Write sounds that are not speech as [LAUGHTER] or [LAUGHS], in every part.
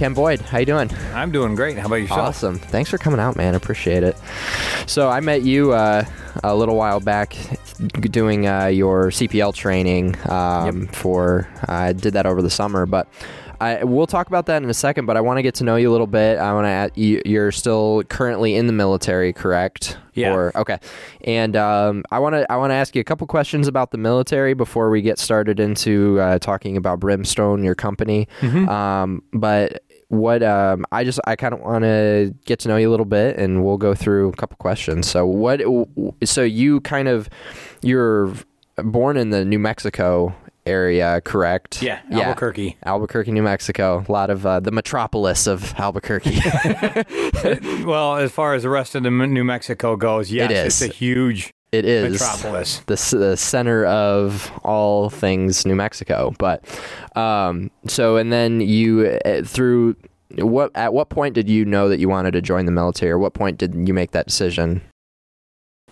Ken Boyd, how you doing? I'm doing great. How about yourself? Awesome. Thanks for coming out, man. Appreciate it. So I met you uh, a little while back doing uh, your CPL training um, for. I did that over the summer, but. I, we'll talk about that in a second, but I want to get to know you a little bit. I want to. You, you're still currently in the military, correct? Yeah. Or, okay. And um, I want to. I want to ask you a couple questions about the military before we get started into uh, talking about Brimstone, your company. Um, but what um, I just I kind of want to get to know you a little bit, and we'll go through a couple questions. So what? So you kind of you're born in the New Mexico area, correct? Yeah, Albuquerque. Albuquerque, New Mexico. A lot of uh, the metropolis of Albuquerque. [LAUGHS] Well, as far as the rest of the New Mexico goes, yes, It is. it's a huge it is metropolis. the, the center of all things New Mexico. But um, so and then you uh, through what at what point did you know that you wanted to join the military, or what point did you make that decision?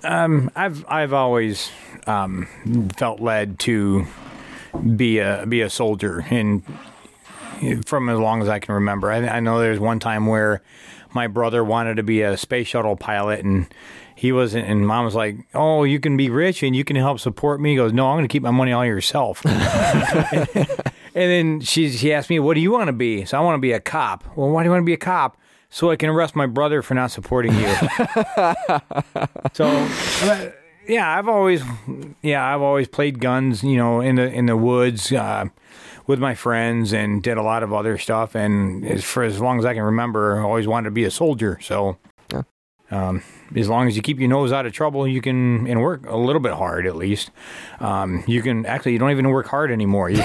Um, I've I've always um, felt led to be a be a soldier, and from as long as I can remember. I, I know there's one time where my brother wanted to be a space shuttle pilot, and he wasn't. And mom was like, "Oh, you can be rich and you can help support me." He goes, "No, I'm going to keep my money all yourself." [LAUGHS] And then she she asked me, "What do you want to be?" So I want to be a cop. Well, why do you want to be a cop? So I can arrest my brother for not supporting you. [LAUGHS] so uh, yeah, I've always yeah I've always played guns, you know, in the in the woods uh, with my friends, and did a lot of other stuff. And as, for as long as I can remember, I always wanted to be a soldier. So. Um, as long as you keep your nose out of trouble, you can and work a little bit hard at least. Um, you can actually you don't even work hard anymore. [LAUGHS]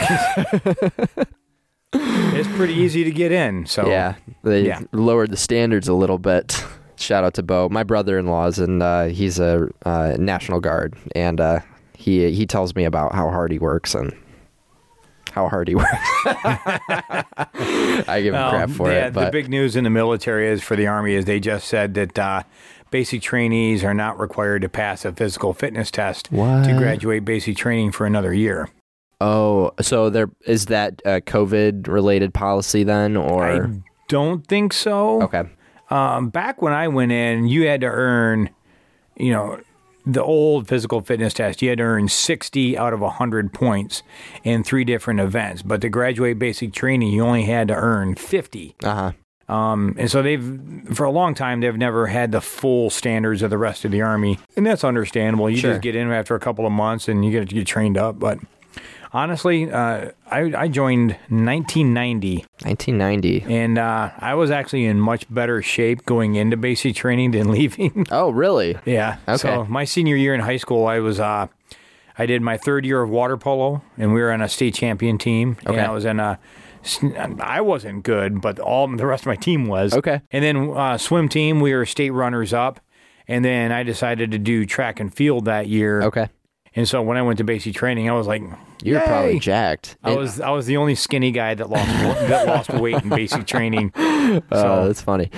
It's pretty easy to get in. So yeah, they yeah. lowered the standards a little bit. Shout out to Bo. My brother-in-law's and uh, he's a uh, National Guard, and uh, he he tells me about how hard he works and how hard he works. I give him Well, crap for yeah, it, but the big news in the military is for the army is they just said that uh, basic trainees are not required to pass a physical fitness test What? to graduate basic training for another year. oh, so there is that uh, COVID-related policy then, or I don't think so. okay, Um, back when I went in, you had to earn, you know, the old physical fitness test. You had to earn 60 out of 100 points in three different events. But to graduate basic training, you only had to earn 50. uh huh, Um, and so they've, for a long time, they've never had the full standards of the rest of the army, and that's understandable. You Sure. just get in after a couple of months and you get to get trained up. But honestly, uh, I, I joined 1990, 1990. and uh, I was actually in much better shape going into basic training than [LAUGHS] leaving. Oh, really? yeah. Okay. So my senior year in high school, I was. Uh, I did my third year of water polo, and we were on a state champion team. Okay. And I was in a. I wasn't good, but all the rest of my team was. Okay. And then uh, swim team, we were state runners up. And then I decided to do track and field that year. Okay, And so when I went to basic training, I was like, you're Yay! probably jacked. I And- was I was the only skinny guy that lost that lost weight in basic training. [LAUGHS] Oh, So that's funny.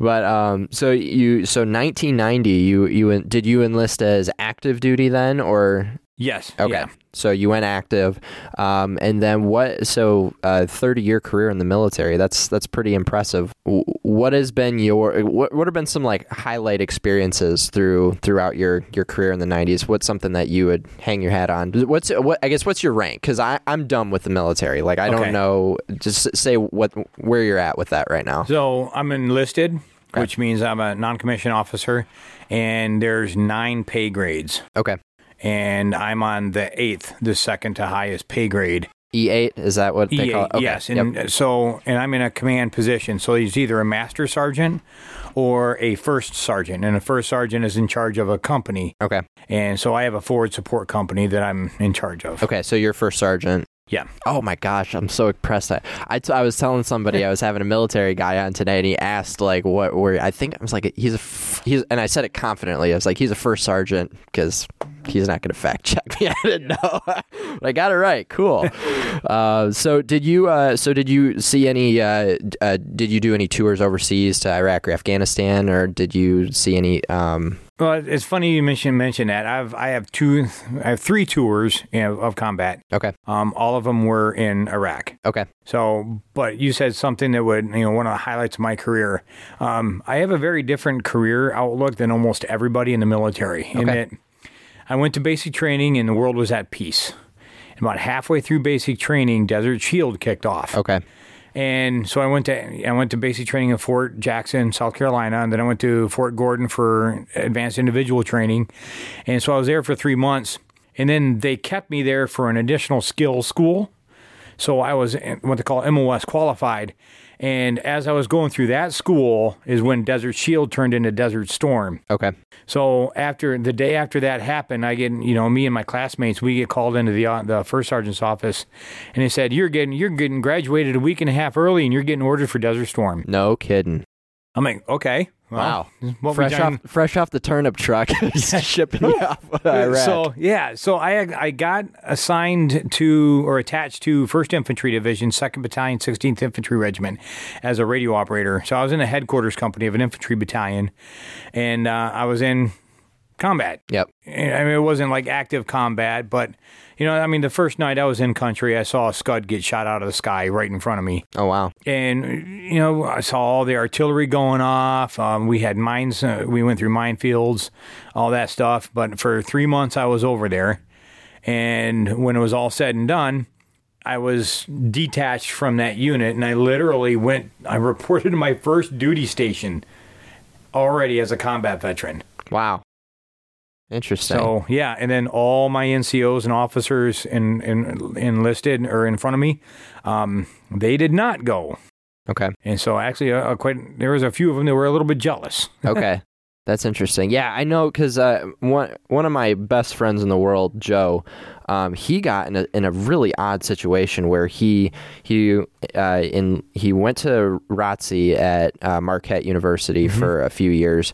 But um, so you so 1990 you you did you enlist as active duty then or yes, okay? yeah. So you went active, um, and then what? So uh, 30 year career in the military. That's that's pretty impressive. What has been your what what have been some like highlight experiences through throughout your your career in the 90s? What's something that you would hang your hat on? What's what I guess what's your rank? Because I I'm done with the military. Like I Okay. don't know. Just say what where you're at with that right now. So I'm enlisted, which means I'm a non-commissioned officer, and there's nine pay grades, Okay. And I'm on the eighth, the second to highest pay grade. E8 E is that what they EA, call it? Okay. yes, and Yep. so and I'm in a command position. So he's either a master sergeant or a first sergeant, and a first sergeant is in charge of a company, Okay. and so I have a forward support company that I'm in charge of. Okay. So you're first sergeant. Yeah. Oh my gosh, I'm so impressed. I, I, t- I was telling somebody I was having a military guy on today, and he asked like, "What?" Where I think I was like, "He's a," f- he's, and I said it confidently. I was like, "He's a first sergeant," because he's not going to fact check me. [LAUGHS] I didn't know. I got it right. Cool. Uh, so did you? Uh, so did you see any? Uh, uh, did you do any tours overseas to Iraq or Afghanistan, or did you see any? Um, Well, it's funny you mentioned mention that. I've I have two, I have three tours you know, of combat. okay. Um, all of them were in Iraq. Okay. So, but you said something that would, you know, one of the highlights of my career. Um, I have a very different career outlook than almost everybody in the military. In Okay. that I went to basic training and the world was at peace. And about halfway through basic training, Desert Shield kicked off. Okay. And so I went to I went to basic training at Fort Jackson, South Carolina, and then I went to Fort Gordon for advanced individual training. And so I was there for three months, and then they kept me there for an additional skills school. So I was what they call MOS qualified. And as I was going through that school is when Desert Shield turned into Desert Storm. Okay. So after the day after that happened, I get you know me and my classmates we get called into the uh, the first sergeant's office, and they said you're getting you're getting graduated a week and a half early, and you're getting ordered for Desert Storm. No kidding. I'm like, okay, well, what fresh off, fresh off the turnip truck, [LAUGHS] shipping [LAUGHS] off Iraq. So yeah, so I I got assigned to or attached to First Infantry Division, Second Battalion, Sixteenth Infantry Regiment, as a radio operator. So I was in the headquarters company of an infantry battalion, and uh, I was in combat. yep. I mean, it wasn't like active combat, but you know, I mean, the first night I was in country, I saw a Scud get shot out of the sky right in front of me, Oh wow. and you know, I saw all the artillery going off. Um, we had mines, uh, we went through minefields, all that stuff. But for three months, I was over there, and when it was all said and done. I was detached from that unit and I literally went, I reported to my first duty station already as a combat veteran. Wow. Interesting. So yeah, and then all my NCOs and officers in, in, enlisted are in front of me, um, they did not go, okay. and so actually, uh, uh, quite there was a few of them that were a little bit jealous. [LAUGHS] Okay. That's interesting. Yeah, I know because uh, one one of my best friends in the world, Joe, um, he got in a in a really odd situation where he he uh, in he went to ROTC at uh, Marquette University for a few years,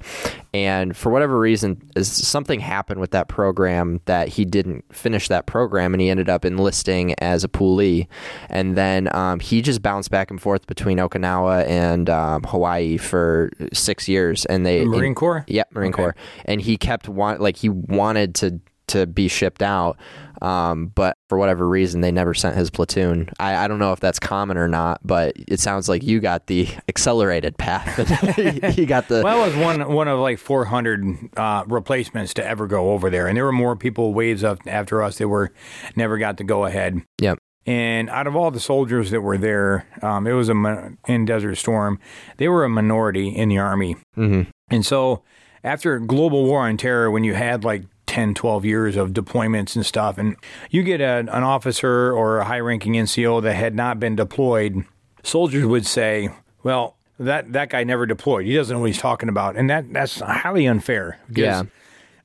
and for whatever reason, something happened with that program that he didn't finish that program, and he ended up enlisting as a poolee, and then um, he just bounced back and forth between Okinawa and um, Hawaii for six years, and they Marine Corps. Yep, Marine Okay. Corps, and he kept want like he wanted to to be shipped out, um, but for whatever reason they never sent his platoon. I, I don't know if that's common or not, but it sounds like you got the [LAUGHS] accelerated path. [LAUGHS] [LAUGHS] he got the Well, I was one one of like 400 uh, replacements to ever go over there, and there were more people waves up after us that were never got to go ahead. Yep. And out of all the soldiers that were there, um, it was a in Desert Storm. They were a minority in the army, hmm and so after global war on terror, when you had like 10, 12 years of deployments and stuff, and you get a, an officer or a high ranking NCO that had not been deployed, soldiers would say, well, that, that guy never deployed. He doesn't know what he's talking about. And that, that's highly unfair. Yeah.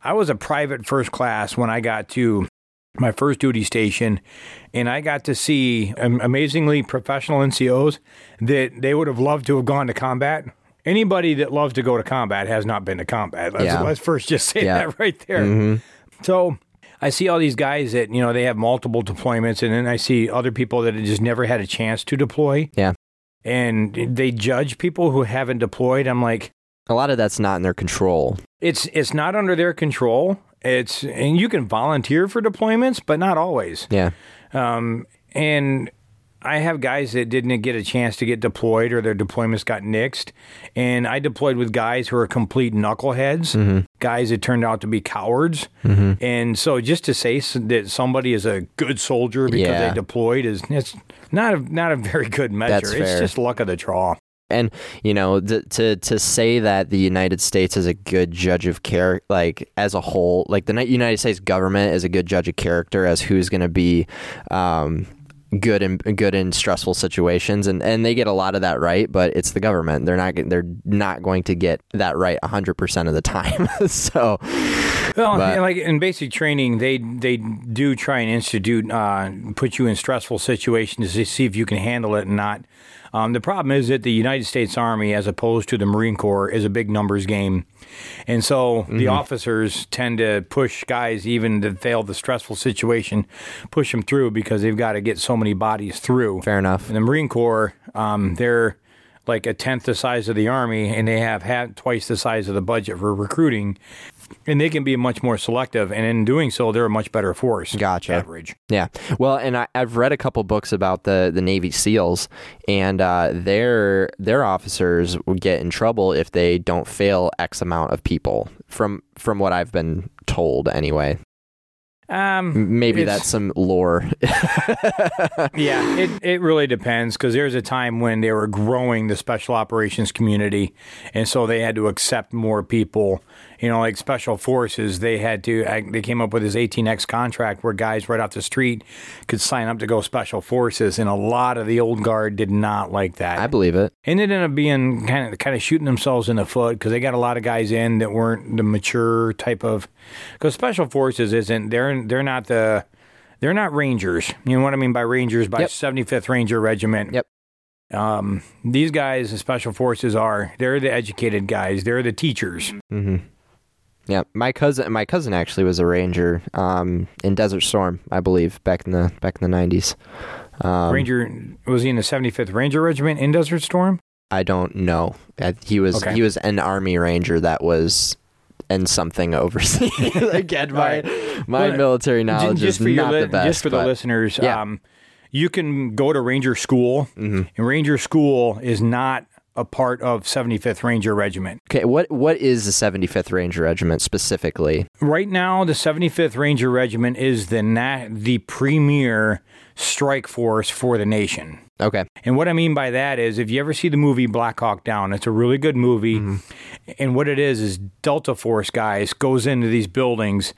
I was a private first class when I got to my first duty station, and I got to see amazingly professional NCOs that they would have loved to have gone to combat. Anybody that loves to go to combat has not been to combat. Let's, Yeah. let's first just say Yeah. that right there. So I see all these guys that, you know, they have multiple deployments, and then I see other people that have just never had a chance to deploy, Yeah, and they judge people who haven't deployed. I'm like, a lot of that's not in their control. it's it's not under their control. It's and you can volunteer for deployments, but not always. Yeah, Um, and I have guys that didn't get a chance to get deployed or their deployments got nixed. And I deployed with guys who are complete knuckleheads, guys that turned out to be cowards. And so just to say that somebody is a good soldier because Yeah. they deployed is it's not a, not a very good measure. It's just luck of the draw. and you know th- to to say that the United States is a good judge of character, like as a whole, like the United States government is a good judge of character as who's going to be. Um, good in good in stressful situations and and they get a lot of that right but it's the government they're not they're not going to get that right 100% of the time [LAUGHS] so Well, But- and like in basic training, they they do try and institute uh, put you in stressful situations to see if you can handle it and not. Um, the problem is that the United States Army, as opposed to the Marine Corps, is a big numbers game, and so Mm-hmm. the officers tend to push guys even to fail the stressful situation, push them through because they've got to get so many bodies through. Fair enough. In the Marine Corps, um, they're like a tenth the size of the Army, and they have had twice the size of the budget for recruiting, and they can be much more selective. And in doing so, they're a much better force. Gotcha. Average. Yeah. Well, and I, I've read a couple books about the, the Navy SEALs, and uh, their their officers would get in trouble if they don't fail X amount of people. From from what I've been told, anyway. Um, Maybe that's some lore. [LAUGHS] yeah, it, it really depends because there's a time when they were growing the special operations community, and so they had to accept more people. You know, like special forces, they had to. They came up with this 18x contract where guys right off the street could sign up to go special forces, and a lot of the old guard did not like that. I believe it. And it ended up being kind of kind of shooting themselves in the foot because they got a lot of guys in that weren't the mature type of. Because special forces isn't they're they're not the they're not rangers. You know what I mean by rangers by Yep. 75th Ranger Regiment. Yep. Um, these guys, the special forces are they're the educated guys. They're the teachers. hmm Yeah, my cousin, my cousin actually was a ranger um, in Desert Storm, I believe, back in the back in the nineties. Um, Ranger was he in the 75th Ranger Regiment in Desert Storm? I don't know. Uh, He was Okay. he was an army ranger that was in something overseas. [LAUGHS] [LAUGHS] Again, my my Well, military knowledge is not li- the best. Just for the listeners, Yeah. um, you can go to Ranger School, Mhm. and Ranger School is not a part of 75th Ranger Regiment. Okay, what what is the 75th Ranger Regiment specifically? Right now, the 75th Ranger Regiment is the na- the premier strike force for the nation. Okay, And what I mean by that is, if you ever see the movie Black Hawk Down, it's a really good movie. Mm-hmm. And what it is is Delta Force guys goes into these buildings,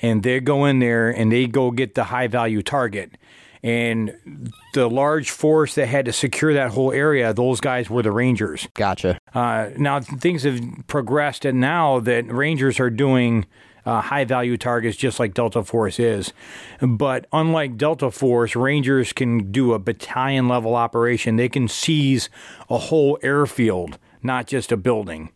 and they go in there and they go get the high value target. And the large force that had to secure that whole area, those guys were the Rangers. gotcha. Uh, now things have progressed, and now that Rangers are doing uh, high value targets just like Delta Force is. But unlike Delta Force, Rangers can do a battalion level operation. They can seize a whole airfield, not just a building.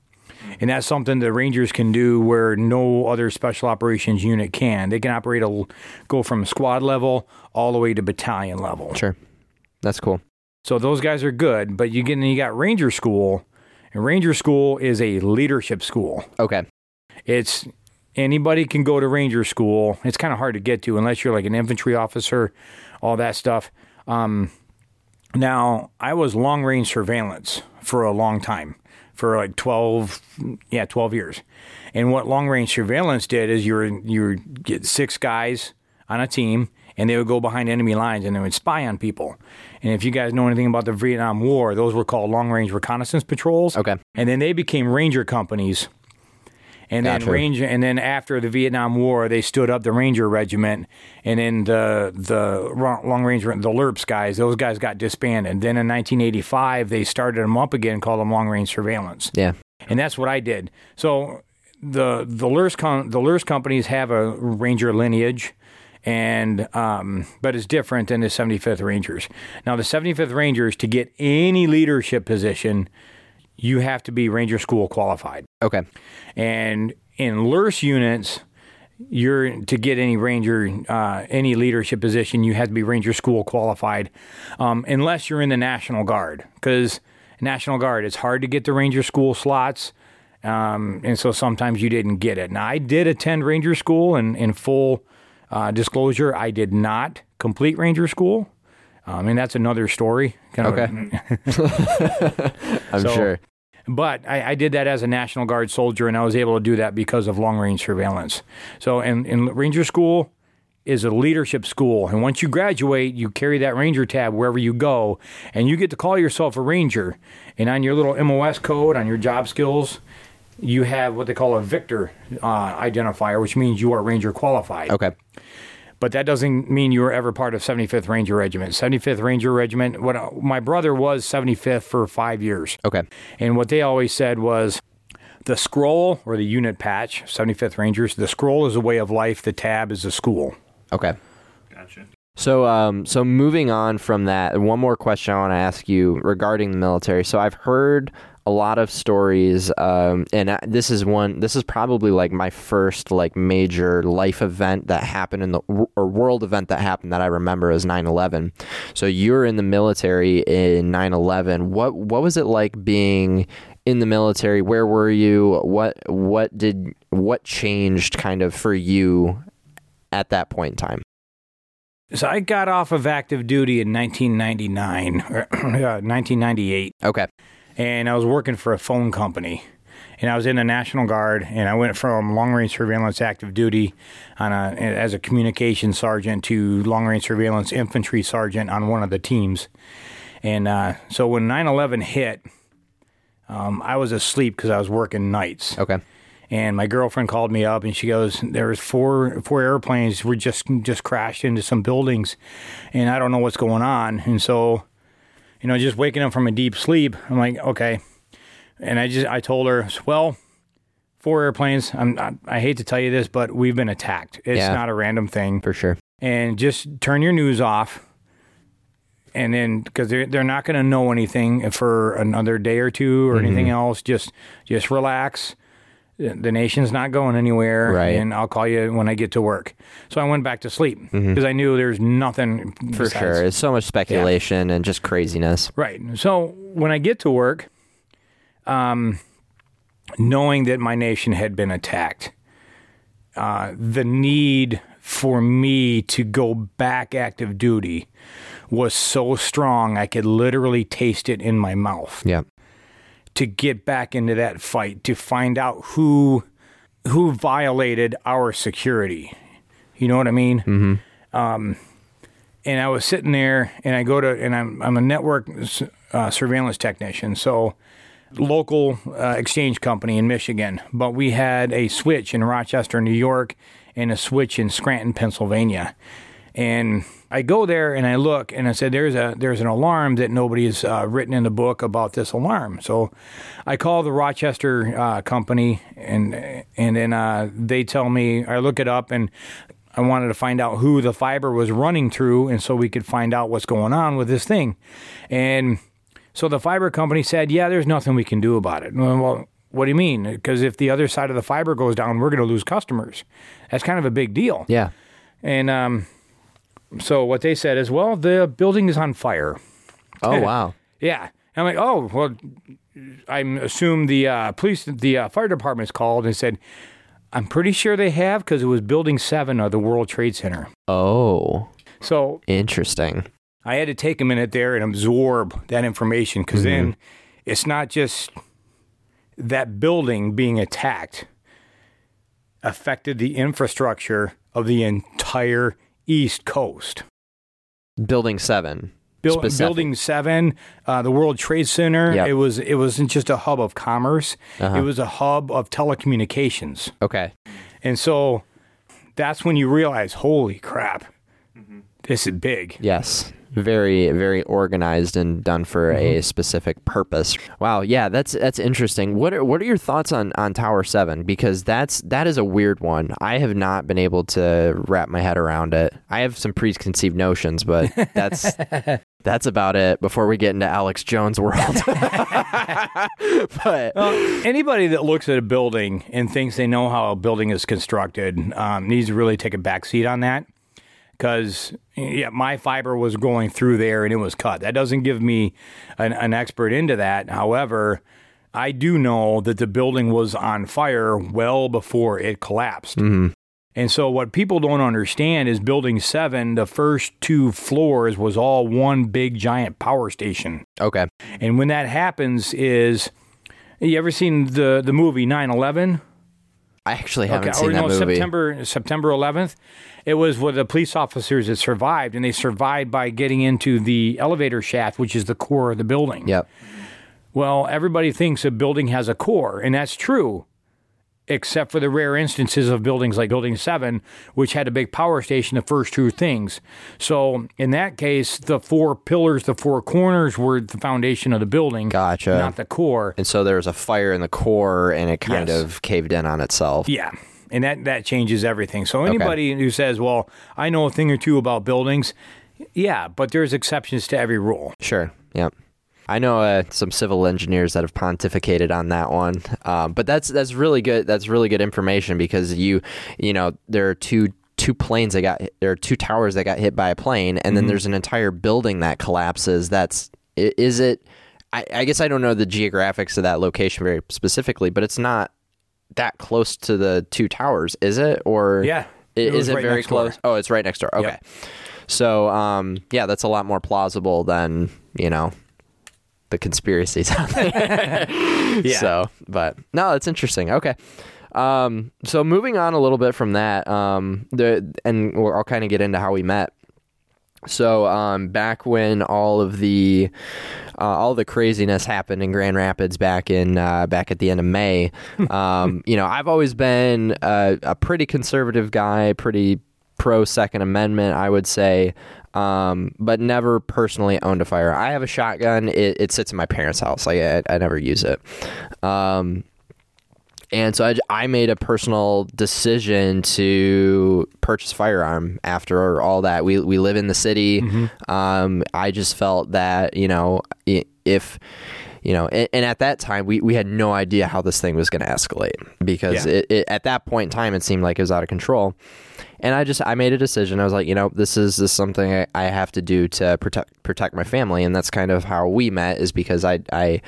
And that's something the Rangers can do where no other special operations unit can. They can operate a go from squad level all the way to battalion level. Sure, that's cool. So those guys are good, but you get you got Ranger School, and Ranger School is a leadership school. Okay, It's anybody can go to Ranger School. It's kind of hard to get to unless you're like an infantry officer, all that stuff. Um, now I was long range surveillance for a long time, for like twelve, yeah, twelve years. And what long range surveillance did is you were you would get six guys on a team, and they would go behind enemy lines and they would spy on people. And if you guys know anything about the Vietnam War, those were called long range reconnaissance patrols. Okay. And then they became ranger companies. And Gotcha. then ranger, and then after the Vietnam War, they stood up the Ranger Regiment, and then the the long range the LERPS guys, those guys got disbanded. Then in 1985, they started them up again, called them long range surveillance yeah, and that's what I did. So the the LRS com- the LRS companies have a ranger lineage, and um, but it's different than the 75th Rangers. Now the 75th Rangers to get any leadership position, you have to be Ranger School qualified, okay, and in LRS units. You're to get any ranger, uh, any leadership position, you have to be ranger school qualified, um, unless you're in the National Guard. Because National Guard, it's hard to get the ranger school slots, um, and so sometimes you didn't get it. Now I did attend ranger school, and in full uh, disclosure, I did not complete ranger school. Um, and that's another story. Kind of- Okay. [LAUGHS] [LAUGHS] I'm So- sure. But I, I did that as a National Guard soldier, and I was able to do that because of long range surveillance. So, in Ranger School is a leadership school, and once you graduate, you carry that Ranger tab wherever you go, and you get to call yourself a Ranger. And on your little MOS code, on your job skills, you have what they call a Victor uh, identifier, which means you are Ranger qualified Okay, but that doesn't mean you were ever part of 75th Ranger Regiment. 75th Ranger Regiment. What uh, my brother was 75th for five years, okay, and what they always said was, the scroll or the unit patch, 75th Rangers, the scroll is a way of life, the tab is a school. Okay. Gotcha. So, um, so moving on from that, one more question I want to ask you regarding the military. So, I've heard a lot of stories, um, and I- this is one. This is probably like my first like major life event that happened in the or world event that happened that I remember is 9/11. So, you're in the military in 9/11. What what was it like being in the military? Where were you? What what did what changed kind of for you at that point in time? So I got off of active duty in 1999 or [CLEARS THROAT] uh, 1998 Okay. And I was working for a phone company. And I was in the National Guard, and I went from long range surveillance active duty on a, as a communications sergeant to long range surveillance infantry sergeant on one of the teams. And uh, so when 9 11 hit, um, I was asleep because I was working nights. Okay. And my girlfriend called me up, and she goes, "There was four four airplanes were just just crashed into some buildings, and I don't know what's going on." And so, you know, just waking up from a deep sleep, I'm like, "Okay." And I just I told her, "Well, four airplanes. I'm I, I hate to tell you this, but we've been attacked. It's Yeah. not a random thing. For sure. And just turn your news off." And then, because they're they're not going to know anything for another day or two or mm-hmm. anything else, just just relax the nation's not going anywhere Right. and i'll call you when i get to work so i went back to sleep because i knew there's nothing For besides- sure. It's so much speculation and just craziness. right so when i get to work um, knowing that my nation had been attacked uh, the need for me to go back active duty was so strong i could literally taste it in my mouth Yeah. To get back into that fight to find out who who violated our security. You know what I mean? Mm-hmm. Um, and I was sitting there, and I go to, and I'm I'm a network uh, surveillance technician, so local uh, exchange company in Michigan, but we had a switch in Rochester, New York, and a switch in Scranton, Pennsylvania, and I go there and I look and I said, "There's a there's an alarm that nobody's uh, written in the book about this alarm." So I call the Rochester uh, company and and then uh, they tell me I look it up and I wanted to find out who the fiber was running through, and so we could find out what's going on with this thing. And so the fiber company said, "Yeah, there's nothing we can do about it." Well, what do you mean? Because if the other side of the fiber goes down, we're going to lose customers. That's kind of a big deal. Yeah. And um, so what they said is, well, the building is on fire. Oh [LAUGHS] wow. Yeah. I'm like, oh, well, I assume the uh, police, the uh, fire department's called and said, I'm pretty sure they have because it was Building 7 of the World Trade Center. Oh, So interesting. I had to take a minute there and absorb that information because then it's not just that building being attacked affected the infrastructure of the entire East Coast. Building seven. Buil- Building Seven, uh, the World Trade Center. Yep. It was it wasn't just a hub of commerce; Uh-huh. it was a hub of telecommunications. Okay. And so that's when you realize, holy crap, this is big. Yes. Very, very organized and done for a specific purpose. Wow. Yeah, that's that's interesting. What are what are your thoughts on on Tower Seven? Because that's that is a weird one. I have not been able to wrap my head around it. I have some preconceived notions, but that's [LAUGHS] that's about it. Before we get into Alex Jones' world, [LAUGHS] [LAUGHS] but Well, anybody that looks at a building and thinks they know how a building is constructed um, needs to really take a back seat on that. Because yeah, my fiber was going through there and it was cut. That doesn't give me an, an expert into that. However, I do know that the building was on fire well before it collapsed. Mm-hmm. And so, what people don't understand is Building Seven, the first two floors was all one big giant power station. okay. And when that happens, is you ever seen the the movie 9/11? I actually haven't or oh, seen that no, movie. September September 11th. It was with the police officers that survived, and they survived by getting into the elevator shaft, which is the core of the building. Yep. Well, everybody thinks a building has a core, and that's true. Except for the rare instances of buildings like Building 7, which had a big power station, the first two things. So in that case, the four pillars, the four corners were the foundation of the building, Gotcha. not the core. And so there was a fire in the core, and it kind Yes. of caved in on itself. Yeah. And that, that changes everything. So anybody who says, well, I know a thing or two about buildings, yeah, but there's exceptions to every rule. Sure. Yep. I know uh, some civil engineers that have pontificated on that one, um, but that's that's really good. That's really good information because you, you know, there are two two planes that got there are two towers that got hit by a plane, and then there's an entire building that collapses. That's is it? I, I guess I don't know the geographics of that location very specifically, but it's not that close to the two towers, is it? Or Yeah. It is it right very next door. close? Oh, it's right next door. Okay. So, um, yeah, that's a lot more plausible than you know the conspiracies out there. [LAUGHS] Yeah. So, but no, it's interesting. Okay. Um, so moving on a little bit from that, um, the and we'll- I'll kind of get into how we met. So um, back when all of the uh, all the craziness happened in Grand Rapids back in uh, back at the end of May, [LAUGHS] um, you know, I've always been a, a pretty conservative guy, pretty pro Second Amendment, I would say, um, but never personally owned a firearm. I have a shotgun. It, it sits in my parents' house. Like I, I never use it. Um, and so I, I made a personal decision to purchase a firearm after all that. We we live in the city. Um, I just felt that you know if you know, and, and at that time we, we had no idea how this thing was going to escalate because Yeah. it, it, at that point in time it seemed like it was out of control. And I just I made a decision. I was like, you know, this is this is something I, I have to do to protect protect my family, and that's kind of how we met. Is because I I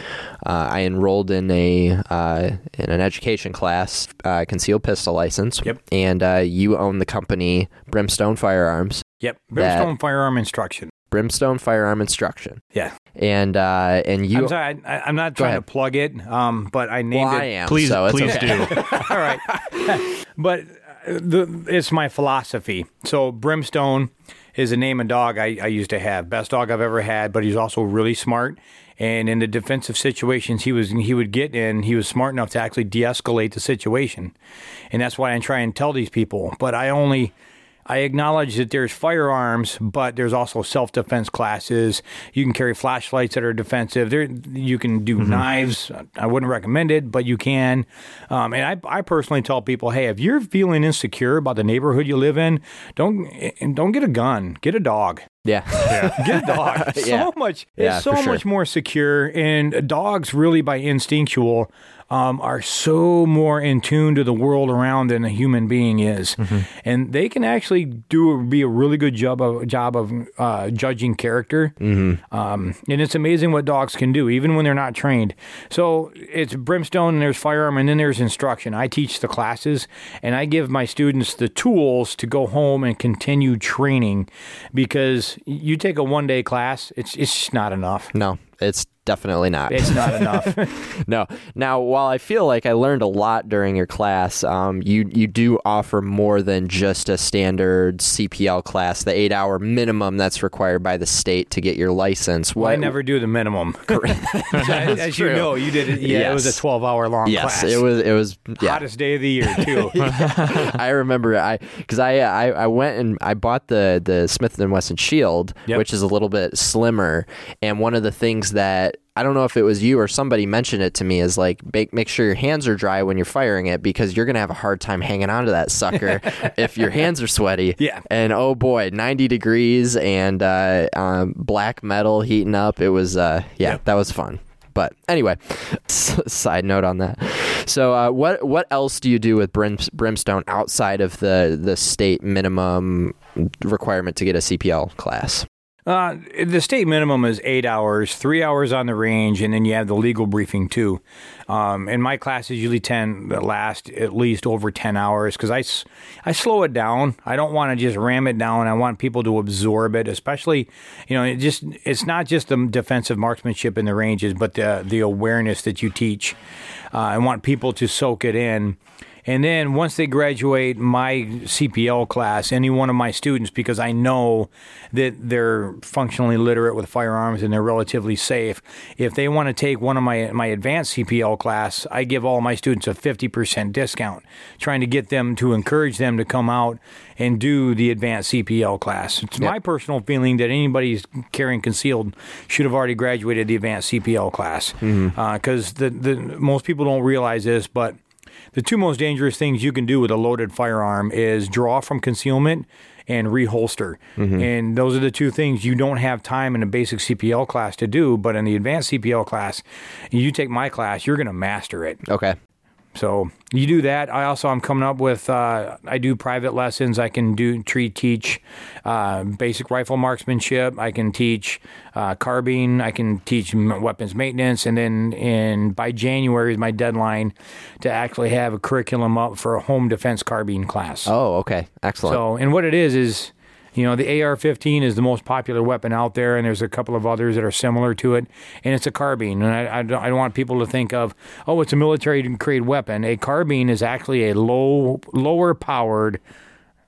uh, I enrolled in a uh, in an education class, uh, concealed pistol license. Yep. And uh, you own the company Brimstone Firearms, Yep. That- Brimstone firearm instruction. Brimstone Firearm Instruction, Yeah. and uh, and you. I'm sorry. I, I'm not trying ahead. to plug it, um, but I named well, it. I am. Please, so please okay. do. [LAUGHS] All right. [LAUGHS] but the, it's my philosophy. So Brimstone is a name of dog I, I used to have. Best dog I've ever had, but he's also really smart. And in the defensive situations he was he would get in, he was smart enough to actually de-escalate the situation. And that's why I try and tell these people. But I only I acknowledge that there's firearms, but there's also self-defense classes. You can carry flashlights that are defensive. There, you can do knives. I wouldn't recommend it, but you can. Um, and I, I personally tell people, hey, if you're feeling insecure about the neighborhood you live in, don't don't get a gun. Get a dog. Yeah. yeah. [LAUGHS] Get a dog. [LAUGHS] Yeah. So much. Yeah, it's so sure. much more secure, and dogs really, by instinctual, um, are so more in tune to the world around than a human being is, Mm-hmm. and they can actually do be a really good job of job of uh, judging character. Mm-hmm. Um, and it's amazing what dogs can do, even when they're not trained. So it's brimstone, and there's firearm, and then there's instruction. I teach the classes, and I give my students the tools to go home and continue training, because you take a one day class, it's it's just not enough. No, it's definitely not. It's not [LAUGHS] enough. No. Now, while I feel like I learned a lot during your class, um, you you do offer more than just a standard CPL class, the eight hour minimum that's required by the state to get your license. Well, I never do the minimum. [LAUGHS] [LAUGHS] as as you know, you did it. Yeah, it was a twelve hour long Yes, class. it was. It was. Yeah, hottest day of the year too. I remember I because I, I I went and I bought the the Smith and Wesson Shield, Yep. which is a little bit slimmer. And one of the things that I don't know if it was you or somebody mentioned it to me is like make make sure your hands are dry when you're firing it because you're gonna have a hard time hanging on to that sucker [LAUGHS] if your hands are sweaty. Yeah. And oh boy, 90 degrees and uh, um, black metal heating up. It was uh, yeah, Yep. that was fun. But anyway, [LAUGHS] side note on that. So, uh, what what else do you do with brim, brimstone outside of the the state minimum requirement to get a CPL class? Uh, the state minimum is eight hours, three hours on the range, and then you have the legal briefing too. Um, and my classes usually tend to last at least over 10 hours because I, I slow it down. I don't want to just ram it down. I want people to absorb it, especially, you know, it just it's not just the defensive marksmanship in the ranges, but the, the awareness that you teach. Uh, I want people to soak it in. And then once they graduate my CPL class, any one of my students, because I know that they're functionally literate with firearms and they're relatively safe, if they want to take one of my my advanced CPL class, I give all my students a 50% discount, trying to get them to encourage them to come out and do the advanced CPL class. It's Yep. my personal feeling that anybody carrying concealed should have already graduated the advanced CPL class mm-hmm. uh, because the, the most people don't realize this, but the two most dangerous things you can do with a loaded firearm is draw from concealment and reholster. Mm-hmm. And those are the two things you don't have time in a basic CPL class to do, but in the advanced CPL class, you take my class, you're going to master it. Okay. So you do that. I also I'm coming up with uh, I do private lessons. I can do tree teach uh, basic rifle marksmanship. I can teach uh, carbine. I can teach weapons maintenance. And then in by January is my deadline to actually have a curriculum up for a home defense carbine class. Oh, okay. Excellent. So, and what it is is, you know, the AR-15 is the most popular weapon out there, and there's a couple of others that are similar to it, and it's a carbine. And I, I, don't, I don't want people to think of, oh, it's a military-grade weapon. A carbine is actually a low, lower-powered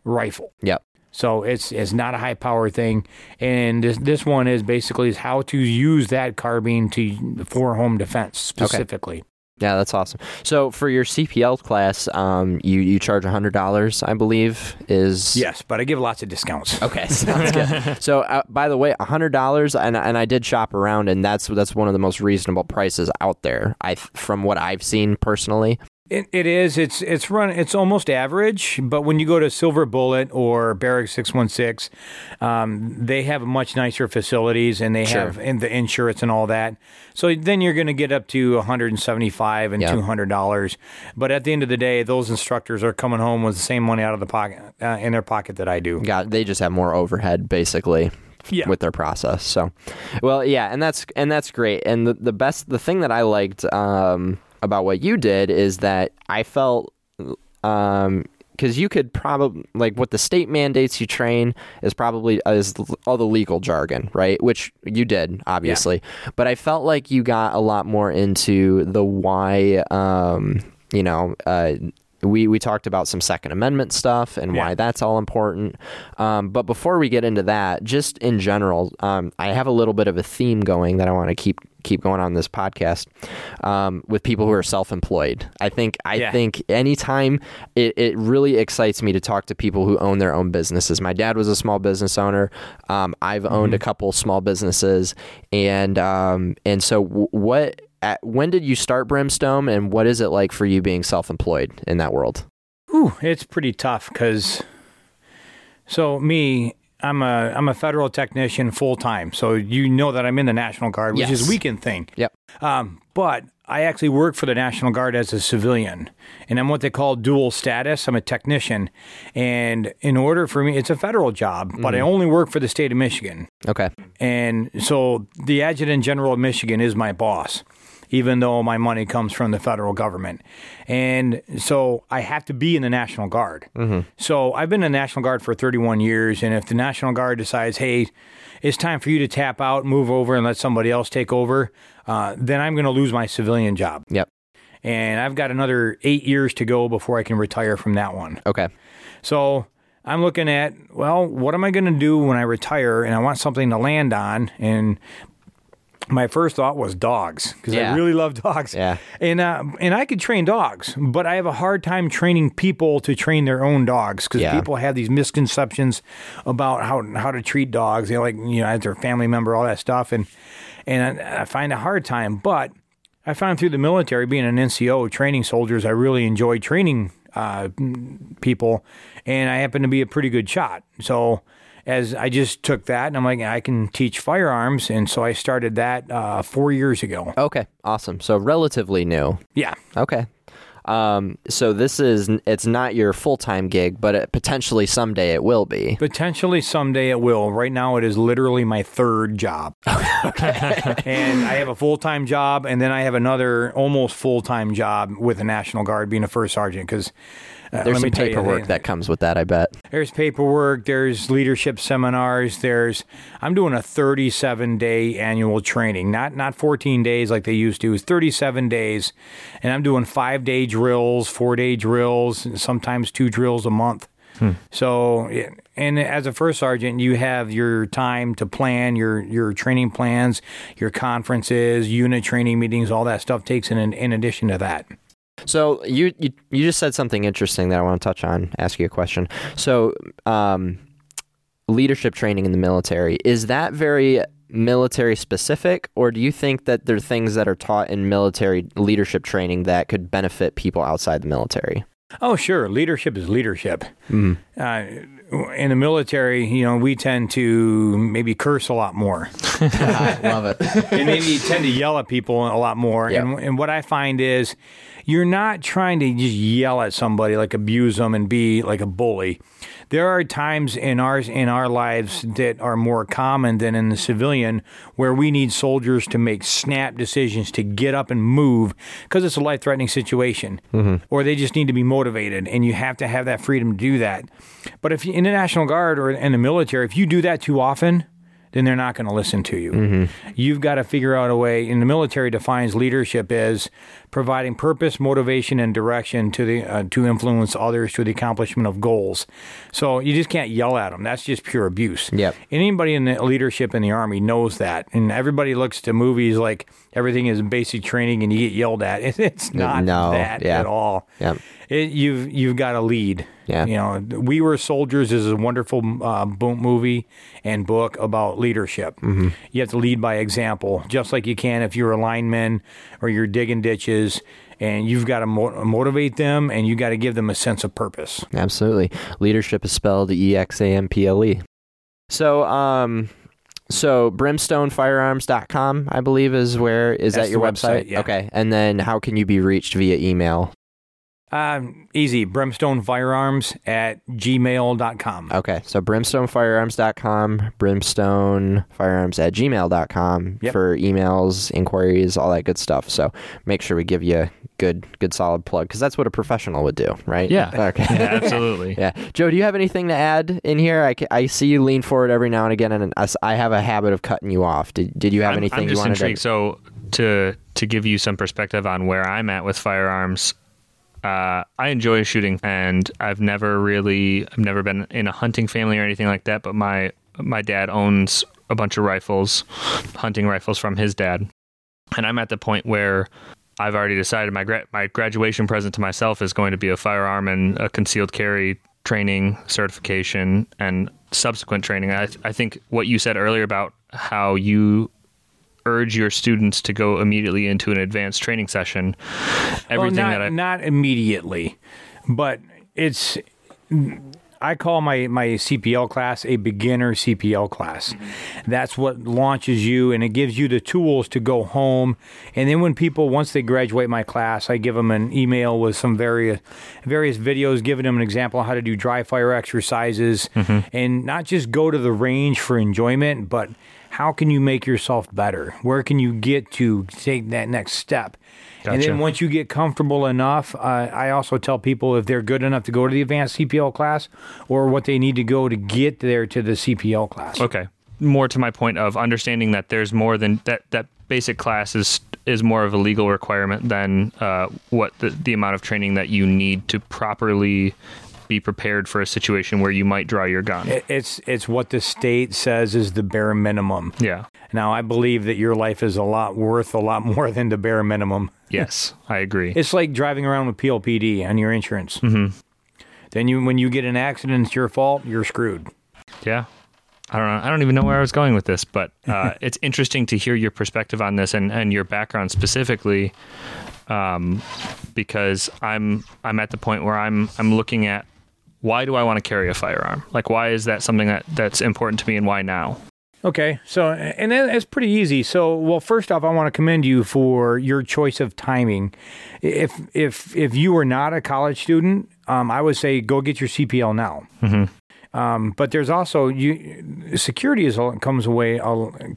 rifle. yep. So it's it's not a high power thing, and this this one is basically is how to use that carbine to for home defense specifically. Yeah, that's awesome. So for your CPL class, um, you you charge hundred dollars, I believe, is Yes, but I give lots of discounts. [LAUGHS] Okay, sounds good. so, uh, by the way, hundred dollars, and and I did shop around, and that's that's one of the most reasonable prices out there. I from what I've seen personally. It, it is. It's it's run. It's almost average. But when you go to Silver Bullet or Barrack Six One Six, um, they have much nicer facilities and they Sure. have and the insurance and all that. So then you're going to get up to 175 and Yeah. 200 dollars. But at the end of the day, those instructors are coming home with the same money out of the pocket uh, in their pocket that I do. Got they just have more overhead basically. Yeah. with their process. So, well, yeah, and that's and that's great. And the, the best, the thing that I liked um, about what you did is that I felt, um, because you could probably like what the state mandates you train is probably is all the legal jargon, right? Which you did, obviously, but I felt like you got a lot more into the why. Um, you know, uh, we we talked about some Second Amendment stuff and why that's all important. Um, but before we get into that, just in general, um, I have a little bit of a theme going that I want to keep keep going on this podcast um, with people who are self-employed. I think I Yeah. think anytime it, it really excites me to talk to people who own their own businesses. My dad was a small business owner. Um, I've owned a couple small businesses, and um, and so w- what. At, when did you start Brimstone, and what is it like for you being self-employed in that world? Whew, it's pretty tough because so me I'm a I'm a federal technician full time so you know that I'm in the National Guard which Yes. is a weekend thing Yep. um, but I actually work for the National Guard as a civilian and I'm what they call dual status I'm a technician and in order for me it's a federal job but I only work for the state of Michigan Okay. and so the adjutant general of Michigan is my boss, even though my money comes from the federal government. And so I have to be in the National Guard. So I've been in the National Guard for 31 years. And if the National Guard decides, hey, it's time for you to tap out, move over, and let somebody else take over, uh, then I'm going to lose my civilian job. Yep. And I've got another eight years to go before I can retire from that one. Okay. So I'm looking at, well, what am I going to do when I retire and I want something to land on? And my first thought was dogs because Yeah. I really love dogs. Yeah. And uh, and I could train dogs, but I have a hard time training people to train their own dogs because Yeah. people have these misconceptions about how how to treat dogs. They like you know as their family member, all that stuff, and and I, I find a hard time. But I found through the military, being an NCO, training soldiers, I really enjoy training uh, people, and I happen to be a pretty good shot. So as I just took that, and I'm like, I can teach firearms, and so I started that uh, four years ago. Okay. Awesome. So relatively new. Yeah, Okay. Um, so this is it's not your full time gig, but it, potentially someday it will be. potentially someday it will. Right now, it is literally my third job. [LAUGHS] [LAUGHS] and I have a full time job, and then I have another almost full time job with the National Guard, being a first sergeant, because Uh, There's some you, paperwork that comes with that, I bet. There's paperwork. There's leadership seminars. There's I'm doing a 37 day annual training, not not 14 days like they used to. It's 37 days, and I'm doing five day drills, four day drills, and sometimes two drills a month. So, and as a first sergeant, you have your time to plan your your training plans, your conferences, unit training meetings, all that stuff takes in in addition to that. So you, you you just said something interesting that I want to touch on. Ask you a question. So, um, leadership training in the military is that very military specific, or do you think that there are things that are taught in military leadership training that could benefit people outside the military? Oh, sure. Leadership is leadership. Uh, in the military, you know, we tend to maybe curse a lot more. [LAUGHS] I love it. and maybe tend to yell at people a lot more. Yeah. And, and what I find is you're not trying to just yell at somebody, like abuse them and be like a bully. There are times in ours in our lives that are more common than in the civilian where we need soldiers to make snap decisions to get up and move because it's a life threatening situation mm-hmm. or they just need to be motivated and you have to have that freedom to do that. But if you, in the National Guard or in the military, if you do that too often, then they're not going to listen to you. Mm-hmm. You've got to figure out a way. In the military, defines leadership as providing purpose, motivation, and direction to the uh, to influence others to the accomplishment of goals. So you just can't yell at them. That's just pure abuse. Yep. Anybody in the leadership in the army knows that, and everybody looks to movies like everything is basic training and you get yelled at. [LAUGHS] It's not No, that yeah. at all. Yep. It, you've you've got to lead. Yeah. You know, We Were Soldiers is a wonderful uh, movie and book about leadership. Mm-hmm. You have to lead by example, just like you can if you're a lineman or you're digging ditches. And you've got to mo- motivate them, and you got to give them a sense of purpose. Absolutely. Leadership is spelled E X A M P L E. So, um, so brimstonefirearms.com, I believe, is where is That's that your website? website, yeah. Okay. And then how can you be reached via email? Um, easy. Brimstonefirearms at gmail.com. Okay. So brimstonefirearms.com, brimstonefirearms at gmail.com Yep. for emails, inquiries, all that good stuff. So make sure we give you a good, good solid plug because that's what a professional would do, right? Yeah. [LAUGHS] Okay. Yeah, absolutely. [LAUGHS] Yeah, Joe, do you have anything to add in here? I, I see you lean forward every now and again, and I have a habit of cutting you off. Did, did you have I'm, anything I'm you just wanted intrigued. to? So to to give you some perspective on where I'm at with firearms, uh, I enjoy shooting, and I've never really, I've never been in a hunting family or anything like that. But my my dad owns a bunch of rifles, hunting rifles from his dad, and I'm at the point where I've already decided my gra- my graduation present to myself is going to be a firearm and a concealed carry training certification and subsequent training. I I think what you said earlier about how you urge your students to go immediately into an advanced training session. Everything well, not, that I not immediately, but it's. I call my, my CPL class a beginner CPL class. That's what launches you and it gives you the tools to go home. And then when people, once they graduate my class, I give them an email with some various, various videos giving them an example of how to do dry fire exercises mm-hmm. and not just go to the range for enjoyment, but how can you make yourself better? Where can you get to take that next step? And then once you get comfortable enough, uh, I also tell people if they're good enough to go to the advanced CPL class or what they need to go to get there to the CPL class. Okay. More to my point of understanding that there's more than that. That basic class is is more of a legal requirement than uh, what the, the amount of training that you need to properly be prepared for a situation where you might draw your gun. It's it's what the state says is the bare minimum. yeah. Now I believe that your life is a lot worth a lot [LAUGHS] more than the bare minimum. Yes, I agree. It's like driving around with PLPD on your insurance. Mm-hmm. Then you when you get an accident, it's your fault. You're screwed. Yeah. I don't know. I don't even know where I was going with this, but uh, [LAUGHS] it's interesting to hear your perspective on this and, and your background specifically, um, because I'm I'm at the point where I'm I'm looking at why do I want to carry a firearm? Like, why is that something that, that's important to me, and why now? Okay, so and then it's pretty easy. So, well, first off, I want to commend you for your choice of timing. If if if you were not a college student, um, I would say go get your CPL now. Um, but there's also you security is comes away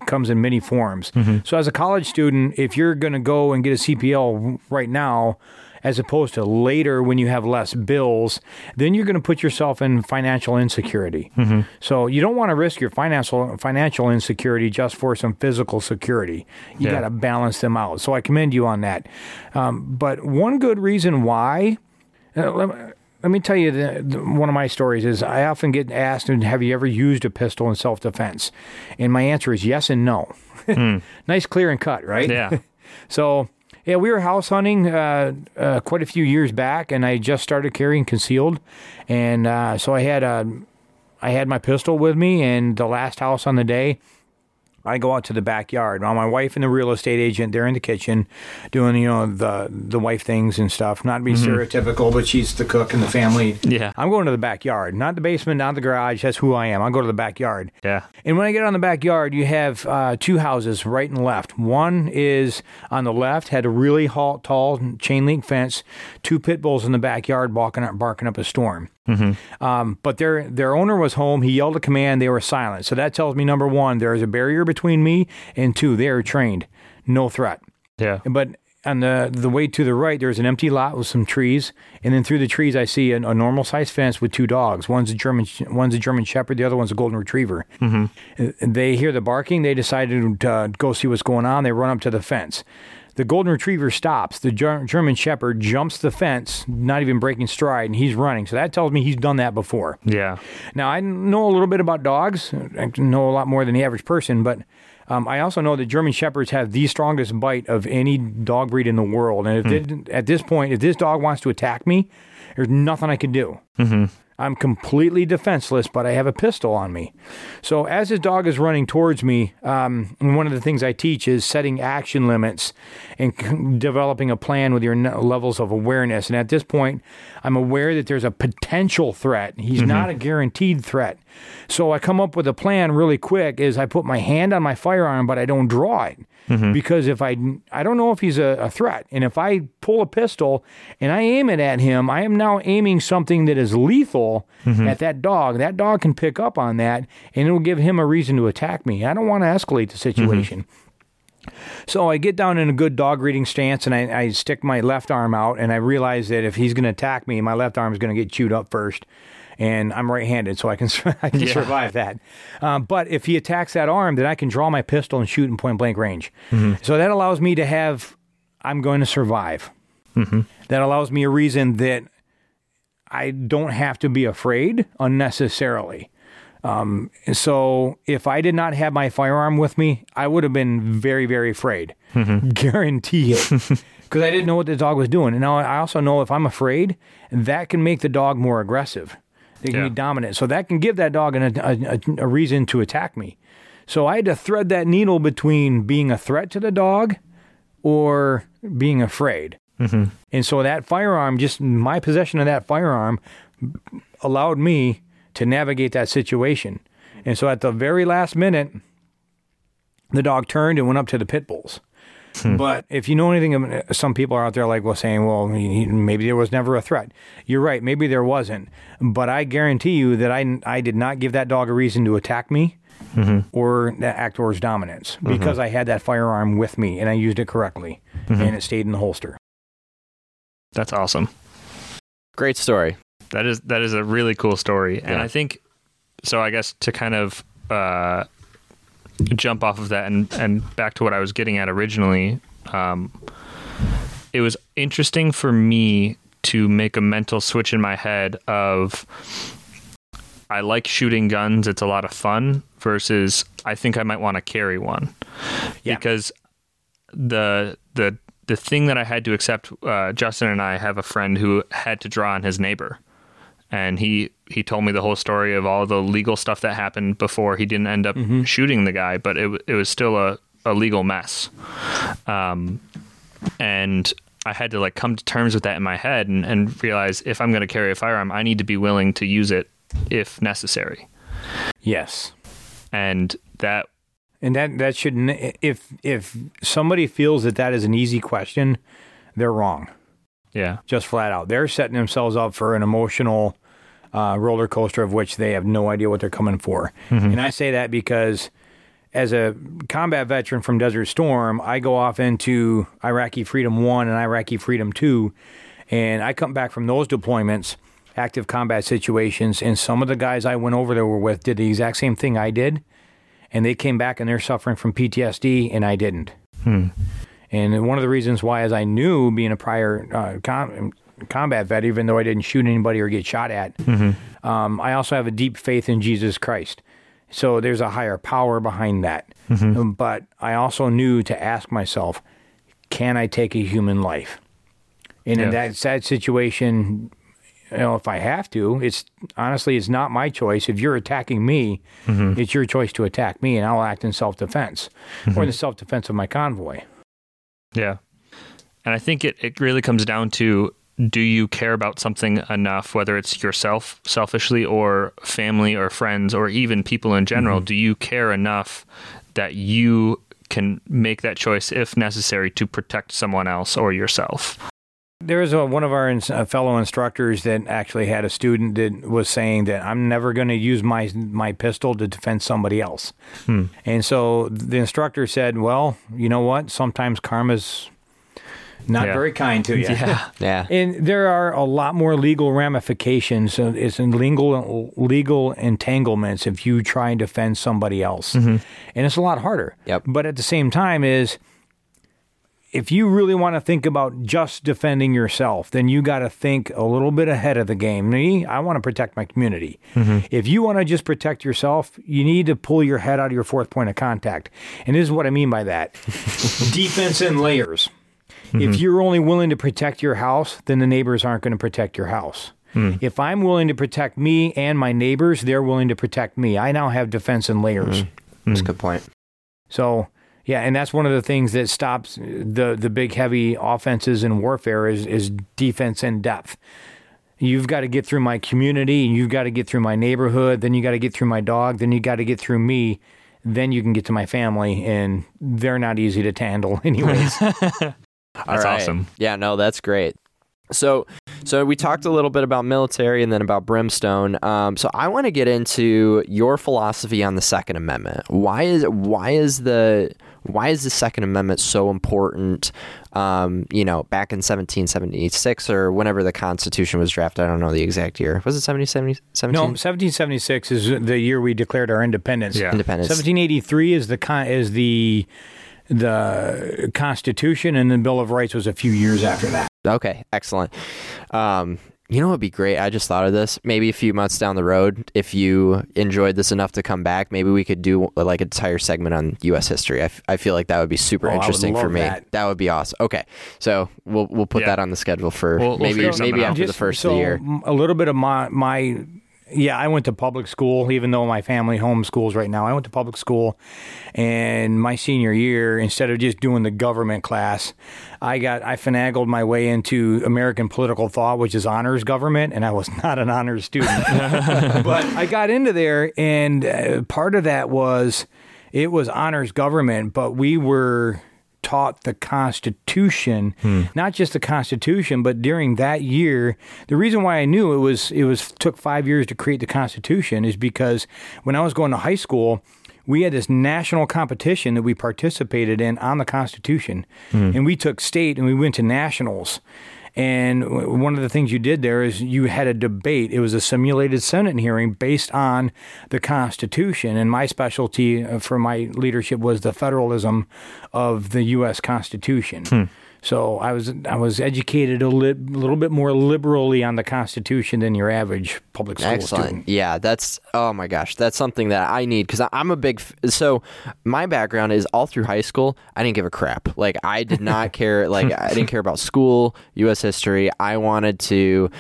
comes in many forms. So as a college student, if you're going to go and get a CPL right now, as opposed to later when you have less bills, then you're going to put yourself in financial insecurity. So you don't want to risk your financial financial insecurity just for some physical security. You Yeah. got to balance them out. So I commend you on that. Um, but one good reason why. Uh, let, me, let me tell you the, the, one of my stories is I often get asked, "Have you ever used a pistol in self defense?" And my answer is yes and no. [LAUGHS] nice, clear, and cut, right? Yeah. [LAUGHS] So yeah, we were house hunting uh, uh, quite a few years back, and I just started carrying concealed, and uh, so I had uh, I had my pistol with me, and the last house on the day. I go out to the backyard. Now my wife and the real estate agent, they're in the kitchen doing, you know, the the wife things and stuff. Not to be stereotypical, but she's the cook in the family. Yeah. I'm going to the backyard, not the basement, not the garage. That's who I am. I go to the backyard. Yeah. And when I get on the backyard, you have uh, two houses, right and left. One is on the left, had a really tall, tall chain link fence, two pit bulls in the backyard barking up, barking up a storm. Um, but their their owner was home. He yelled a command. They were silent. So that tells me number one, there is a barrier between me, and two, they are trained, no threat. Yeah. But on the the way to the right, there's an empty lot with some trees, and then through the trees, I see a, a normal sized fence with two dogs. One's a German, one's a German Shepherd, the other one's a Golden Retriever. Mm-hmm. They hear the barking. They decided to uh, go see what's going on. They run up to the fence. The Golden Retriever stops. The German Shepherd jumps the fence, not even breaking stride, and he's running. So that tells me he's done that before. Yeah. Now, I know a little bit about dogs. I know a lot more than the average person, but um, I also know that German Shepherds have the strongest bite of any dog breed in the world. And if it- at this point, if this dog wants to attack me, there's nothing I can do. I'm completely defenseless, but I have a pistol on me. So as his dog is running towards me, um, one of the things I teach is setting action limits and c- developing a plan with your n- levels of awareness. And at this point, I'm aware that there's a potential threat. He's not a guaranteed threat. So I come up with a plan really quick. Is I put my hand on my firearm, but I don't draw it. Mm-hmm. Because if I, I don't know if he's a, a threat. And if I pull a pistol and I aim it at him, I am now aiming something that is lethal mm-hmm. at that dog. That dog can pick up on that and it will give him a reason to attack me. I don't want to escalate the mm-hmm. situation. So I get down in a good dog reading stance and I, I stick my left arm out and I realize that if he's going to attack me, my left arm is going to get chewed up first. And I'm right-handed, so I can [LAUGHS] I can Yeah. survive that. Um, but if he attacks that arm, then I can draw my pistol and shoot in point blank range. So that allows me to have I'm going to survive. That allows me a reason that I don't have to be afraid unnecessarily. Um, so if I did not have my firearm with me, I would have been very, very afraid. [LAUGHS] Guarantee it. [LAUGHS] Because I didn't know what the dog was doing. And now I also know if I'm afraid, that can make the dog more aggressive. They can Yeah. be dominant. So that can give that dog an, a, a, a reason to attack me. So I had to thread that needle between being a threat to the dog or being afraid. Mm-hmm. And so that firearm, just my possession of that firearm, allowed me to navigate that situation. And so at the very last minute, the dog turned and went up to the pit bulls. Hmm. But if you know anything, of- uh, some people are out there like, well, saying, well, maybe there was never a threat. You're right, maybe there wasn't. But I guarantee you that I, I did not give that dog a reason to attack me mm-hmm. or act towards dominance mm-hmm. because I had that firearm with me and I used it correctly mm-hmm. and it stayed in the holster. That's awesome. Great story. That is that is a really cool story, and I think so. I guess to kind of uh, jump off of that and and back to what I was getting at originally, um, it was interesting for me to make a mental switch in my head of I like shooting guns; it's a lot of fun. Versus, I think I might want to carry one Yeah. because the the the thing that I had to accept. Uh, Justin and I have a friend who had to draw on his neighbor, and he he told me the whole story of all the legal stuff that happened before he didn't end up shooting the guy, but it it was still a a legal mess. Um, and I had to like come to terms with that in my head and, and realize if I'm going to carry a firearm, I need to be willing to use it if necessary. Yes. And that And that that should if if somebody feels that that is an easy question, they're wrong. yeah Just flat out, they're setting themselves up for an emotional uh, roller coaster of which they have no idea what they're coming for. And I say that because as a combat veteran from Desert Storm, I go off into Iraqi Freedom One and Iraqi Freedom Two, And I come back from those deployments, active combat situations, and some of the guys I went over there were with did the exact same thing I did, and they came back and they're suffering from PTSD, and I didn't. And one of the reasons why as I knew being a prior uh, com- combat vet, even though I didn't shoot anybody or get shot at, um, I also have a deep faith in Jesus Christ. So there's a higher power behind that. Um, But I also knew to ask myself, can I take a human life? And Yeah. in that sad situation, you know, if I have to, it's honestly, it's not my choice. If you're attacking me, it's your choice to attack me, and I'll act in self defense or in the self defense of my convoy. Yeah. And I think it, it really comes down to do you care about something enough, whether it's yourself selfishly or family or friends or even people in general? Do you care enough that you can make that choice if necessary to protect someone else or yourself? There's a, one of our ins- uh, fellow instructors that actually had a student that was saying that I'm never going to use my my pistol to defend somebody else. And so the instructor said, "Well, you know what? Sometimes karma's not Yeah. very kind to [LAUGHS] you." Yeah. Yeah. And there are a lot more legal ramifications. So it's in legal legal entanglements if you try and defend somebody else, mm-hmm. and it's a lot harder. Yep. But at the same time, is if you really want to think about just defending yourself, then you got to think a little bit ahead of the game. Me, I want to protect my community. Mm-hmm. If you want to just protect yourself, you need to pull your head out of your fourth point of contact. And this is what I mean by that [LAUGHS] defense in layers. If mm-hmm. you're only willing to protect your house, then the neighbors aren't going to protect your house. Hmm. If I'm willing to protect me and my neighbors, they're willing to protect me. I now have defense in layers. Hmm. Hmm. That's a good point. So yeah, and that's one of the things that stops the the big heavy offenses in warfare is is defense in depth. You've got to get through my community, and you've got to get through my neighborhood, then you got to get through my dog, then you got to get through me, then you can get to my family, and they're not easy to [LAUGHS] handle, anyways. [LAUGHS] That's All right. awesome. Yeah, no, that's great. So, so we talked a little bit about military and then about brimstone. Um, so I want to get into your philosophy on the Second Amendment. Why is why is the why is the Second Amendment so important? Um, you know, back in 1776 or whenever the Constitution was drafted. I don't know the exact year. Was it 1770? no, 1776 is the year we declared our independence. Yeah. Independence. 1783 is the con- is the the Constitution, and the Bill of Rights was a few years after that. Okay, excellent. Um, you know what would be great? I just thought of this. Maybe a few months down the road, if you enjoyed this enough to come back, maybe we could do like an entire segment on U.S. history. I, f- I feel like that would be super Oh, interesting for me. that. would be awesome. Okay, so we'll we'll put Yeah. that on the schedule for We'll- we'll maybe figure something maybe out. after the first so of the year. A little bit of my my yeah, I went to public school, even though my family homeschools right now. I went to public school, and my senior year, instead of just doing the government class, I got I finagled my way into American political thought, which is honors government, and I was [LAUGHS] not an honors student, [LAUGHS] but I got into there, and uh, part of that was it was honors government, but we were taught the Constitution, hmm. not just the Constitution, but during that year, the reason why I knew it was it was took five years to create the Constitution is because when I was going to high school. We had this national competition that we participated in on the Constitution, hmm. and we took state and we went to nationals. And one of the things you did there is you had a debate. It was a simulated Senate hearing based on the Constitution. And my specialty uh, for my leadership was the federalism of the U.S. Constitution. So I was I was educated a li- little bit more liberally on the Constitution than your average public school Excellent. student. Yeah, that's oh my gosh, that's something that I need because I'm a big. F- so my background is all through high school. I didn't give a crap. Like I did [LAUGHS] not care. Like I didn't care about school, U.S. history. I wanted to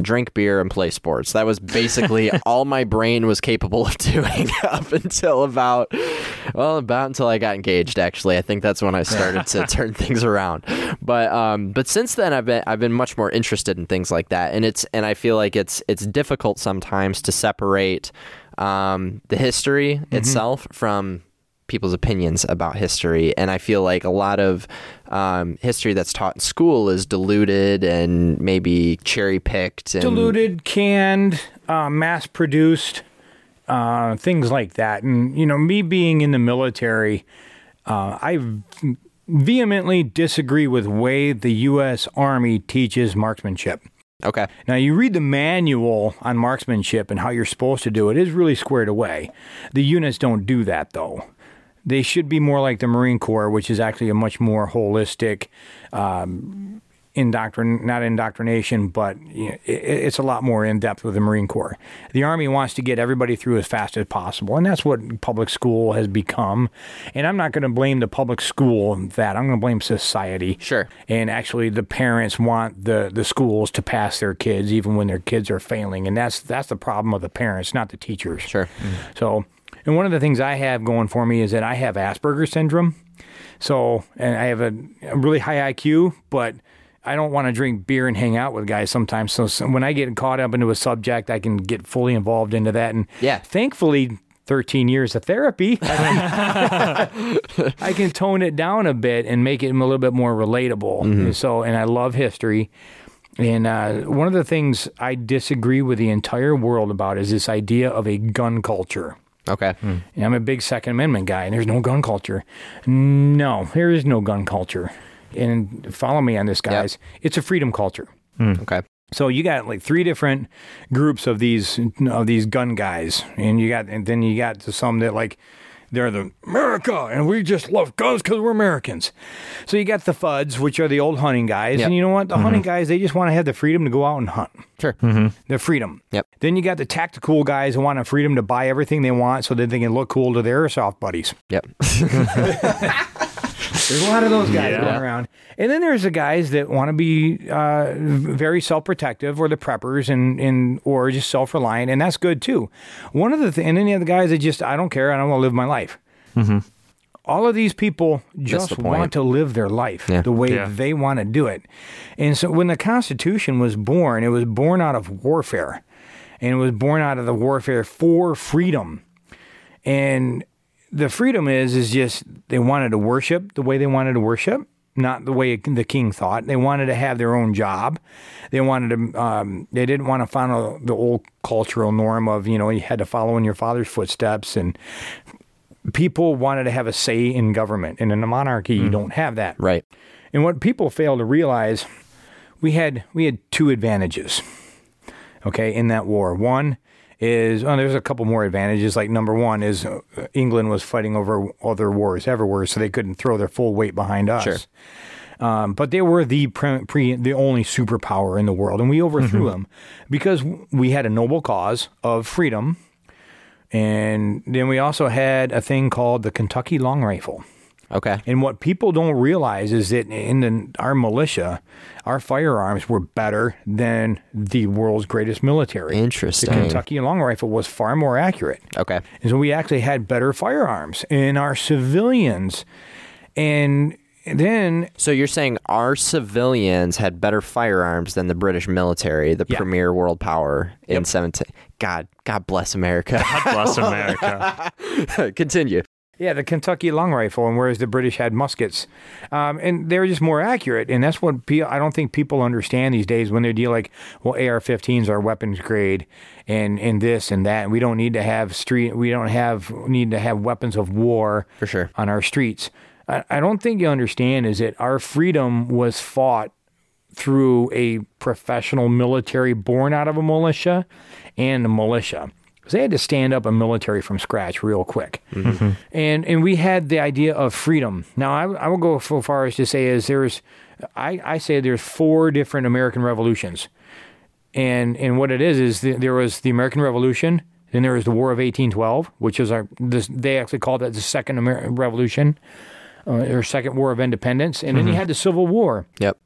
drink beer and play sports. That was basically [LAUGHS] all my brain was capable of [LAUGHS] doing up until about well about until I got engaged. Actually, I think that's when I started to turn things around. But um, but since then I've been I've been much more interested in things like that, and it's and I feel like it's it's difficult sometimes to separate um, the history itself from people's opinions about history, and I feel like a lot of um, history that's taught in school is diluted and maybe cherry picked and diluted, canned, uh, mass produced, uh, things like that. And you know, me being in the military, uh, I've vehemently disagree with way the U.S. Army teaches marksmanship. Okay. Now, you read the manual on marksmanship and how you're supposed to do it, it is really squared away. The units don't do that, though. They should be more like the Marine Corps, which is actually a much more holistic, um, indoctrin not indoctrination, but you know, it, it's a lot more in depth with the Marine Corps. The Army wants to get everybody through as fast as possible, and that's what public school has become. And I'm not going to blame the public school that. I'm going to blame society. Sure. And actually, the parents want the, the schools to pass their kids even when their kids are failing, and that's that's the problem of the parents, not the teachers. Sure. So, and one of the things I have going for me is that I have Asperger's syndrome. So, and I have a, a really high IQ, but I don't want to drink beer and hang out with guys sometimes. So, so when I get caught up into a subject, I can get fully involved into that. And Yeah. thankfully, 13 years of therapy, I can [LAUGHS] [LAUGHS] tone it down a bit and make it a little bit more relatable. And so, and I love history. And uh, one of the things I disagree with the entire world about is this idea of a gun culture. Okay. And I'm a big Second Amendment guy, and there's no gun culture. No, there is no gun culture. And follow me on this, guys. It's a freedom culture. Hmm. Okay. So you got like three different groups of these of these gun guys, and you got and then you got some that like they're the America, and we just love guns because we're Americans. So you got the Fudds, which are the old hunting guys, Yep. and you know what? The mm-hmm. hunting guys they just want to have the freedom to go out and hunt. Sure. Mm-hmm. The freedom. Yep. Then you got the tactical guys who want the freedom to buy everything they want so that they can look cool to their airsoft buddies. Yep. [LAUGHS] [LAUGHS] There's a lot of those guys Yeah. going around. And then there's the guys that want to be uh, very self-protective, or the preppers, and, and or just self-reliant, and that's good too. One of the th- and then you have the guys that just I don't care, I don't want to live my life. All of these people just the want to live their life Yeah. the way Yeah. they want to do it. And so when the Constitution was born, it was born out of warfare, and it was born out of the warfare for freedom. And the freedom is is just they wanted to worship the way they wanted to worship, not the way the king thought. They wanted to have their own job. They wanted to. Um, they didn't want to follow the old cultural norm of you know you had to follow in your father's footsteps, and people wanted to have a say in government. And in a monarchy, you don't have that. Right. And what people fail to realize, we had we had two advantages. Okay, in that war, one is oh, there's a couple more advantages. Like number one is uh, England was fighting over other wars everywhere, so they couldn't throw their full weight behind us. Sure. Um, but they were the pre, pre, the only superpower in the world, and we overthrew them because we had a noble cause of freedom, and then we also had a thing called the Kentucky Long Rifle. Okay. And what people don't realize is that in the, our militia, our firearms were better than the world's greatest military. Interesting. The Kentucky long rifle was far more accurate. Okay. And so we actually had better firearms in our civilians. And then, So you're saying our civilians had better firearms than the British military, the Yeah. premier world power in 17 God, God bless America. God bless America. [LAUGHS] Continue. Yeah, the Kentucky long rifle, and whereas the British had muskets. Um, and they're just more accurate. And that's what pe- I don't think people understand these days when they deal like, well, AR 15s are weapons grade and, and this and that. And we don't need to have street, we don't have, need to have weapons of war For sure. on our streets. I, I don't think you understand is that our freedom was fought through a professional military born out of a militia and a militia. 'Cause they had to stand up a military from scratch real quick. And and we had the idea of freedom. Now I, I will go so far as to say is there's I, I say there's four different American revolutions. And and what it is is the, there was the American Revolution, then there was the War of 1812, which is our this, they actually called that the Second American Revolution, uh, or Second War of Independence, and then you had the Civil War Yep.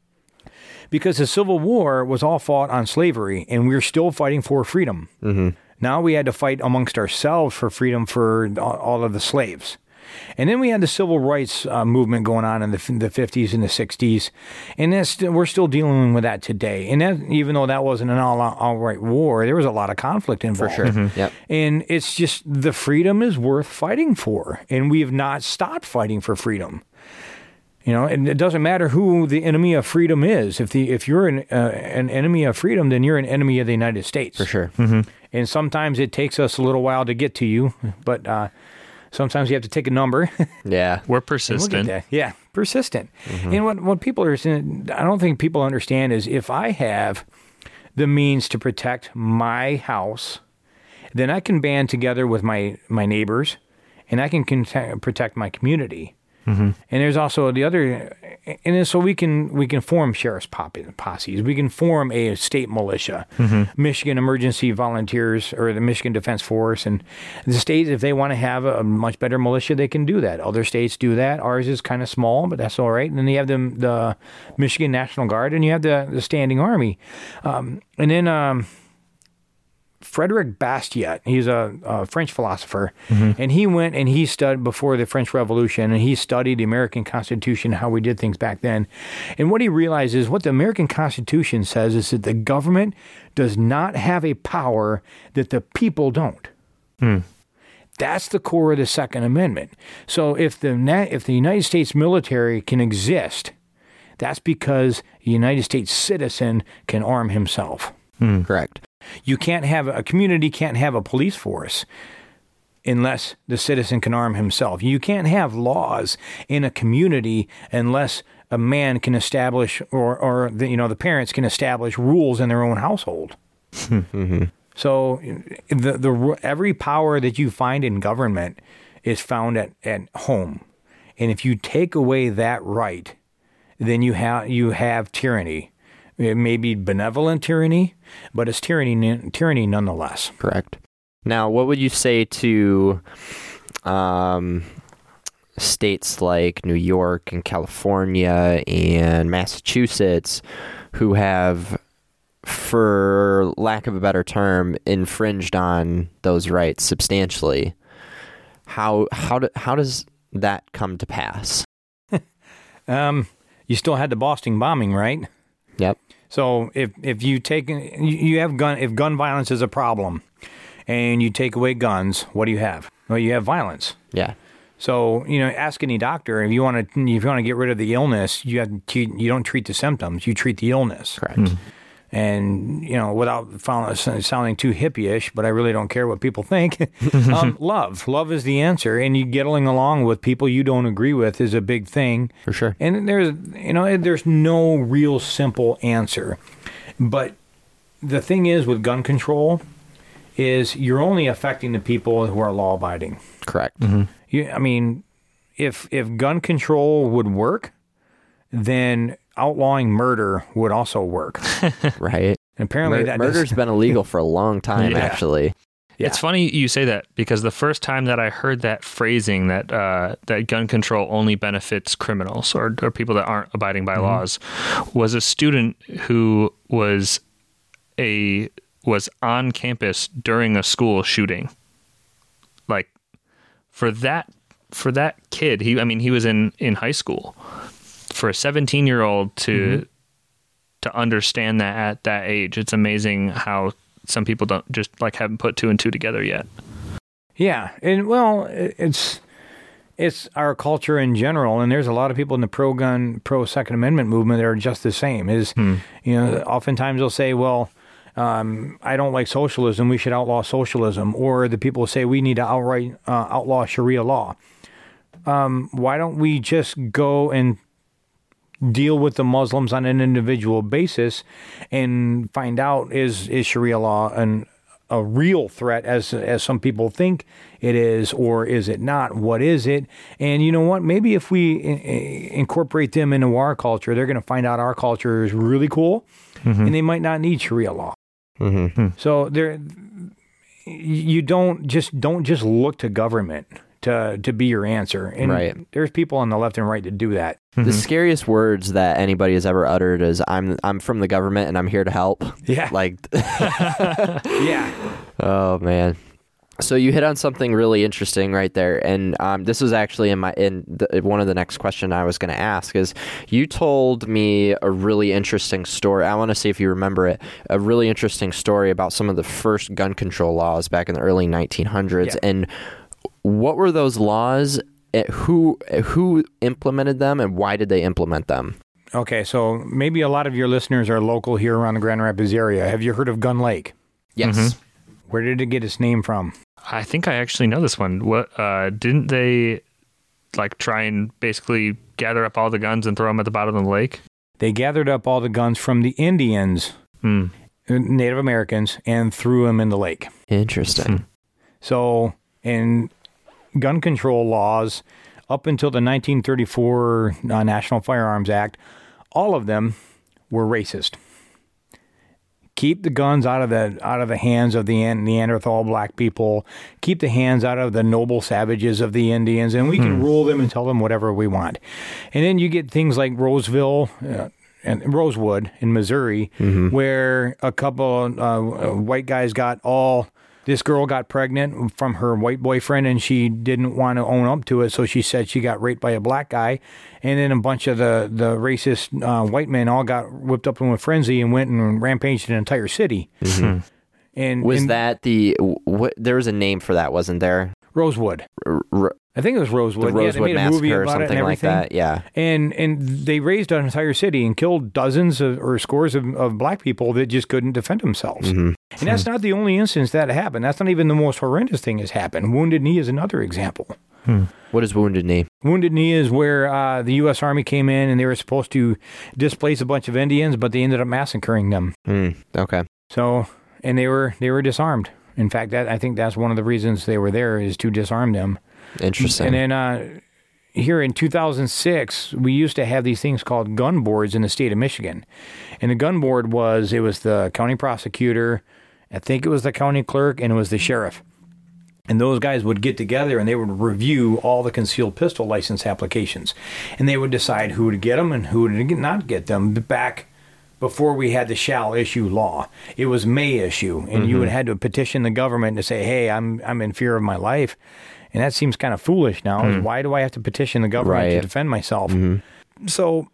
because the Civil War was all fought on slavery, and we are still fighting for freedom. Mm-hmm. Now we had to fight amongst ourselves for freedom for all- all of the slaves. And then we had the civil rights uh, movement going on in the, the 50s and the 60s. And that's, we're still dealing with that today. And that, even though that wasn't an all, all right war, there was a lot of conflict involved. For sure. Yep. And it's just the freedom is worth fighting for. And we have not stopped fighting for freedom. You know, and it doesn't matter who the enemy of freedom is. If the if you're an uh, an enemy of freedom, then you're an enemy of the United States. For sure. And sometimes it takes us a little while to get to you, but uh, sometimes you have to take a number. [LAUGHS] Yeah. We're We'll get persistent. there. Yeah, persistent. And what what people are saying, I don't think people understand is if I have the means to protect my house, then I can band together with my my neighbors, and I can conte- protect my community. And there's also the other, and then so we can we can form sheriff's pop- posses. We can form a state militia, Michigan Emergency Volunteers or the Michigan Defense Force, and the states if they want to have a much better militia, they can do that. Other states do that. Ours is kind of small, but that's all right. And then you have the the Michigan National Guard, and you have the the Standing Army, um, and then. Um, Frederick Bastiat. He's a, a French philosopher, mm-hmm. and he went and he studied before the French Revolution, and he studied the American Constitution, how we did things back then. And what he realized is what the American Constitution says is that the government does not have a power that the people don't. Hmm. That's the core of the Second Amendment. So if the if the United States military can exist, that's because a United States citizen can arm himself. Hmm. Correct. You can't have a community can't have a police force unless the citizen can arm himself. You can't have laws in a community unless a man can establish or or the, you know the parents can establish rules in their own household. [LAUGHS] So the the every power that you find in government is found at, at home. And if you take away that right, then you have you have tyranny. It may be benevolent tyranny, but it's tyranny tyranny nonetheless. Correct. Now, what would you say to um, states like New York and California and Massachusetts who have, for lack of a better term, infringed on those rights substantially? How how do, how does that come to pass? [LAUGHS] Um, you still had the Boston bombing, right? Yep. So if if you take you you have gun if gun violence is a problem, and you take away guns, what do you have? Well, you have violence. Yeah. So you know, ask any doctor if you want to if you want to get rid of the illness, you have to, you don't treat the symptoms, you treat the illness. Correct. Hmm. And you know, without sounding too hippie-ish, but I really don't care what people think. [LAUGHS] um, [LAUGHS] love, love is the answer, and you getting along with people you don't agree with is a big thing. For sure. And there's you know there's no real simple answer, but the thing is with gun control is you're only affecting the people who are law abiding. Correct. You, I mean, if if gun control would work, then outlawing murder would also work. [LAUGHS] Right. And apparently, Mur- that murder's does- been illegal for a long time, Yeah. actually. Yeah. It's funny you say that because the first time that I heard that phrasing that uh, that gun control only benefits criminals or, or people that aren't abiding by laws was a student who was a was on campus during a school shooting. Like for that for that kid, he I mean he was in in high school. For a 17 year old to to understand that at that age, it's amazing how some people don't just like haven't put two and two together yet. Yeah, and well, it's it's our culture in general, and there's a lot of people in the pro gun, pro Second Amendment movement that are just the same. Is you know, oftentimes they'll say, well. Um, I don't like socialism. We should outlaw socialism. Or the people say we need to outright uh, outlaw Sharia law. Um, why don't we just go and deal with the Muslims on an individual basis and find out is is Sharia law an a real threat as as some people think it is or is it not? What is it? And you know what? Maybe if we i- i- incorporate them into our culture they're going to find out our culture is really cool and they might not need sharia law. Mm-hmm. so there you don't just don't just look to government to to be your answer and Right. there's people on the left and right that do that The scariest words that anybody has ever uttered is "I'm I'm from the government and I'm here to help." [LAUGHS] yeah Like, [LAUGHS] [LAUGHS] yeah oh man. So you hit on something really interesting right there, and um, this was actually in my in the, one of the next question I was going to ask is you told me a really interesting story. I want to see if you remember it. A really interesting story about some of the first gun control laws back in the early 1900s, Yeah. and what were those laws? eh, Who who implemented them, and why did they implement them? okay so maybe a lot of your listeners are local here around the grand rapids area have you heard of gun lake Yes. where did it get its name from I think I actually know this one. What uh, didn't they like try and basically gather up all the guns and throw them at the bottom of the lake? They gathered up all the guns from the Indians, Hmm. Native Americans, and threw them in the lake. Interesting. So, in gun control laws, up until the 1934 uh, National Firearms Act, all of them were racist. Keep the guns out of the out of the hands of the Neanderthal black people. Keep the hands out of the noble savages of the Indians, and we can rule them and tell them whatever we want. And then you get things like Roseville. Uh, and Rosewood in Missouri, where a couple uh, white guys got all this girl got pregnant from her white boyfriend and she didn't want to own up to it so she said she got raped by a black guy and then a bunch of the the racist uh, white men all got whipped up in a frenzy and went and rampaged an entire city and Was and that the what? There was a name for that, wasn't there? rosewood R- r- i think it was rosewood the Rosewood movie massacre or about it and something like that. Yeah. and and they razed an entire city and killed dozens of, or scores of, of black people that just couldn't defend themselves. Mm-hmm. And that's not the only instance that happened. That's not even the most horrendous thing that's happened. Wounded Knee is another example. What is Wounded Knee? Wounded Knee is where uh, the U.S. Army came in and they were supposed to displace a bunch of Indians, but they ended up massacring them. Hmm. Okay. So, and they were they were disarmed. In fact, that I think that's one of the reasons they were there is to disarm them. Interesting. And then uh, here in 2006, we used to have these things called gun boards in the state of Michigan. And the gun board was it was the county prosecutor, I think it was the county clerk, and it was the sheriff. And those guys would get together and they would review all the concealed pistol license applications. And they would decide who to get them and who to not get them. Back before we had the shall issue law, it was may issue. And you would had to petition the government to say, hey, I'm, I'm in fear of my life. And that seems kind of foolish now. is Why do I have to petition the government to defend myself? So,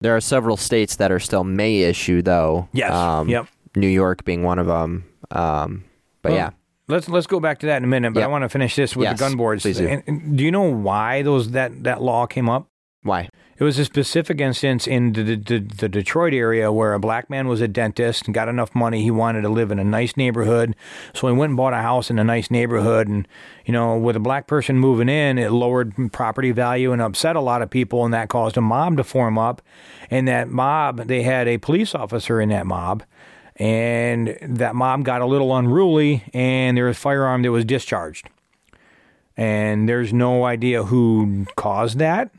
there are several states that are still may issue, though. yes. Um, yep. New York being one of them. Um, but Well, yeah. Let's let's go back to that in a minute, but I want to finish this with Yes, the gun boards. please do. And- and do you know why those that, that law came up? Why? It was a specific instance in the, the, the Detroit area where a black man was a dentist and got enough money. He wanted to live in a nice neighborhood. So he went and bought a house in a nice neighborhood. And, you know, with a black person moving in, it lowered property value and upset a lot of people. And that caused a mob to form up. And that mob, they had a police officer in that mob. And that mob got a little unruly and there was a firearm that was discharged. And there's no idea who caused that.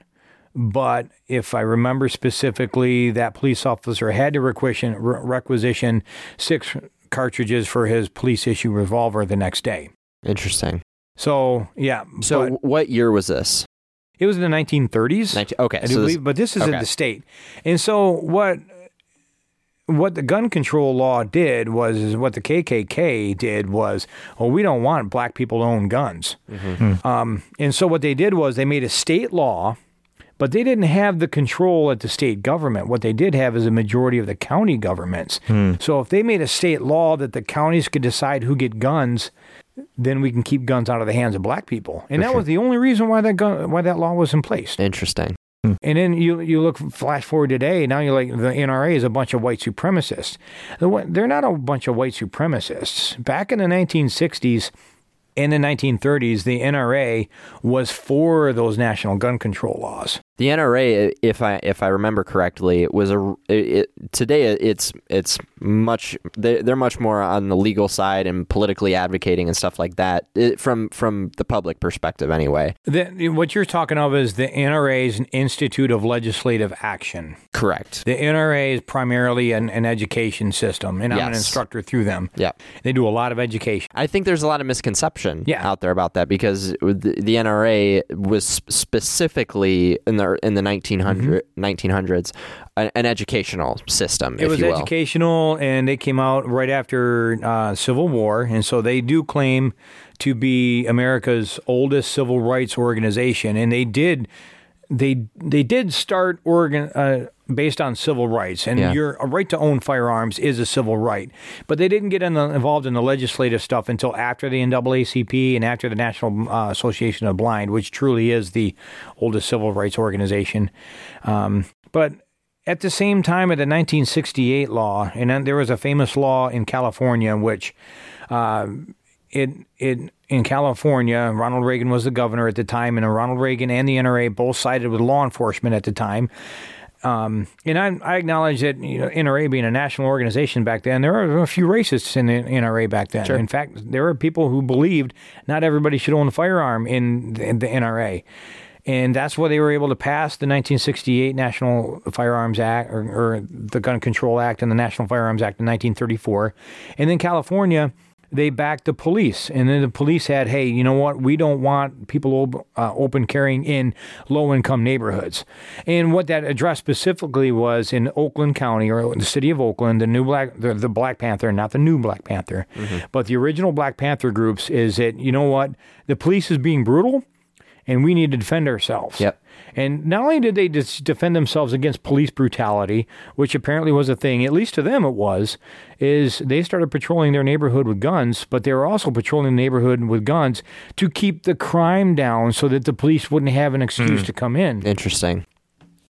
But if I remember specifically, that police officer had to requisition, re- requisition six cartridges for his police issue revolver the next day. Interesting. So, yeah. So, but what year was this? it was in the 1930s. 19, okay. I do so this- but this is in the state. And so what what the gun control law did was is what the KKK did was, well, we don't want black people to own guns. Mm-hmm. Um, and so what they did was they made a state law, but they didn't have the control at the state government. What they did have is a majority of the county governments. Hmm. So if they made a state law that the counties could decide who get guns, then we can keep guns out of the hands of black people. And that was the only reason why that gun, why that law was in place. Interesting. Hmm. And then you you look flash forward today. Now you're like the NRA is a bunch of white supremacists. They're not a bunch of white supremacists. Back in the 1960s and the 1930s, the NRA was for those national gun control laws. The NRA, if I if I remember correctly, was a it, today. It's it's much they're, they're much more on the legal side and politically advocating and stuff like that it, from from the public perspective, anyway. The, what you're talking of is the NRA is an Institute of Legislative Action. Correct. The NRA is primarily an, an education system, and I'm an instructor through them. Yeah. They do a lot of education. I think there's a lot of misconception Yeah. out there about that because the, the NRA was specifically in the in the 1900, 1900s an, an educational system, Mm-hmm. It if was you will. educational, and they came out right after uh, Civil War, and so they do claim to be America's oldest civil rights organization, and they did. They they did start organ uh, based on civil rights, and Yeah. your right to own firearms is a civil right. But they didn't get in the, involved in the legislative stuff until after the NAACP and after the National uh, Association of the Blind, which truly is the oldest civil rights organization. Um, but at the same time of the 1968 law, and then there was a famous law in California in which uh, it it in California, Ronald Reagan was the governor at the time, and Ronald Reagan and the NRA both sided with law enforcement at the time. Um, and I, I, acknowledge that you know, NRA being a national organization back then, there were a few racists in the NRA back then. Sure. In fact, there were people who believed not everybody should own a firearm in the, in the NRA. And that's why they were able to pass the 1968 National Firearms Act or, or the Gun Control Act and the National Firearms Act in 1934. And then California they backed the police. And then the police had, hey, you know what? We don't want people uh, open carrying in low income neighborhoods. And what that addressed specifically was in Oakland County or the city of Oakland, the new Black, the, the Black Panther, not the new Black Panther, mm-hmm. but the original Black Panther groups is that, you know what? The police is being brutal and we need to defend ourselves. Yep. And not only did they defend themselves against police brutality, which apparently was a thing, at least to them it was, is they started patrolling their neighborhood with guns, but they were also patrolling the neighborhood with guns to keep the crime down so that the police wouldn't have an excuse mm. to come in. Interesting.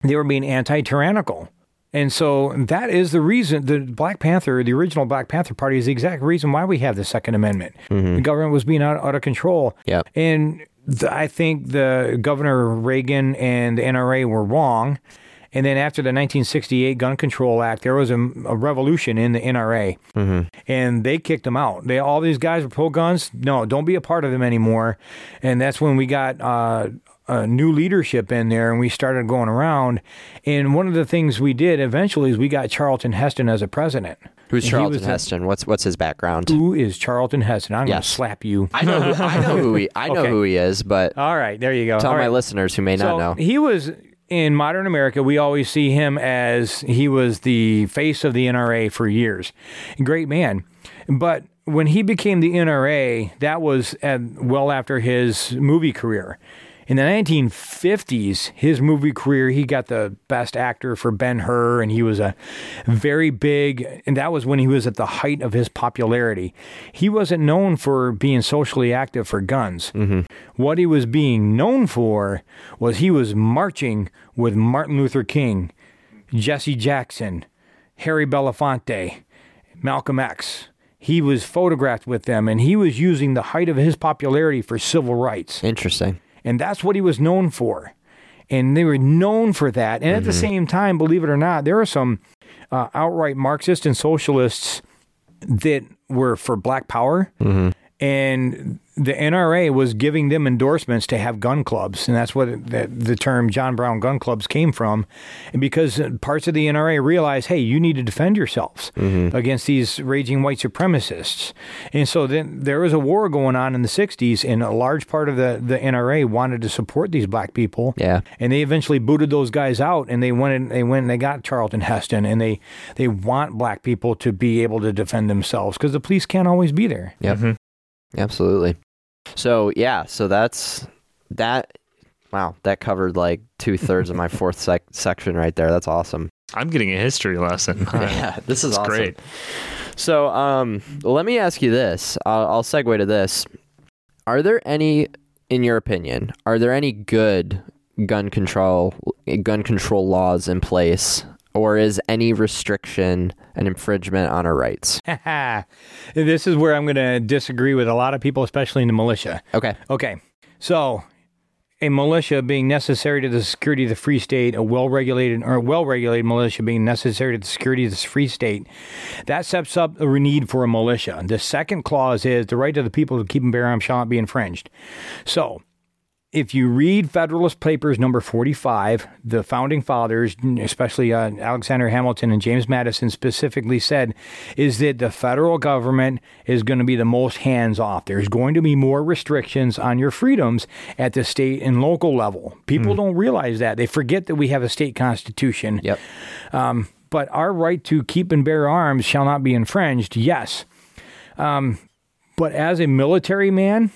They were being anti tyrannical. And so that is the reason the Black Panther, the original Black Panther Party, is the exact reason why we have the Second Amendment. Mm-hmm. The government was being out, out of control. Yeah. And I think the Governor Reagan and the NRA were wrong. And then after the 1968 Gun Control Act, there was a, a revolution in the NRA, mm-hmm. and they kicked them out. They all these guys were pro guns. No, don't be a part of them anymore. And that's when we got uh, a new leadership in there, and we started going around. And one of the things we did eventually is we got Charlton Heston as a president. Who's Charlton Heston? what's what's his background? Who is Charlton Heston? I'm yes. gonna slap you. I know. Who, I know who he. I know okay. who he is. But [LAUGHS] all right, there you go. Tell all my right. listeners who may so not know. He was in modern America. We always see him as he was the face of the NRA for years. Great man, but when he became the NRA, that was well after his movie career. In the 1950s, his movie career, he got the best actor for Ben Hur, and he was a very big, and that was when he was at the height of his popularity. He wasn't known for being socially active for guns. Mm-hmm. What he was being known for was he was marching with Martin Luther King, Jesse Jackson, Harry Belafonte, Malcolm X he was photographed with them and he was using the height of his popularity for civil rights. Interesting. And that's what he was known for. And they were known for that. And mm-hmm. at the mm-hmm. same time, believe it or not, there are some uh, outright Marxists and socialists that were for black power. Mm-hmm. And the NRA was giving them endorsements to have gun clubs, and that's what the, the, term John Brown gun clubs came from. And because parts of the NRA realized, hey, you need to defend yourselves mm-hmm. against these raging white supremacists, and so then there was a war going on in the '60s, and a large part of the the NRA wanted to support these black people. Yeah, and they eventually booted those guys out, and they went they went and they got Charlton Heston, and they they want black people to be able to defend themselves because the police can't always be there. Yep. Mm-hmm. Absolutely. So yeah, so that's that. Wow, that covered like two thirds of my [LAUGHS] fourth sec- section right there. That's awesome. I'm getting a history lesson. [LAUGHS] yeah, [LAUGHS] this is awesome. great. So, um, let me ask you this. I'll, I'll segue to this. Are there any, in your opinion, are there any good gun control gun control laws in place or is any restriction an infringement on our rights? [LAUGHS] this is where I'm going to disagree with a lot of people, especially in the militia. Okay. Okay. So, a militia being necessary to the security of the free state, a well regulated or well regulated militia being necessary to the security of the free state, that sets up a need for a militia. The second clause is the right of the people to keep and bear arms shall not be infringed. So, if you read Federalist Papers number 45, the founding fathers, especially uh, Alexander Hamilton and James Madison, specifically said is that the federal government is going to be the most hands off. There's going to be more restrictions on your freedoms at the state and local level. People mm. don't realize that. They forget that we have a state constitution. Yep. Um, but our right to keep and bear arms shall not be infringed, yes. Um, but as a military man,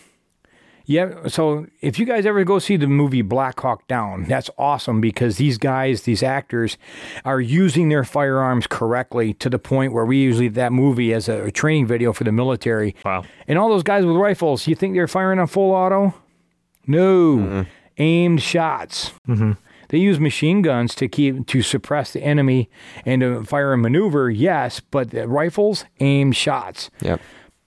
yeah, so if you guys ever go see the movie Black Hawk Down, that's awesome because these guys, these actors, are using their firearms correctly to the point where we usually that movie as a training video for the military. Wow. And all those guys with rifles, you think they're firing on full auto? No, mm-hmm. aimed shots. Mm-hmm. They use machine guns to keep to suppress the enemy and to fire and maneuver. Yes, but the rifles, aimed shots. Yep.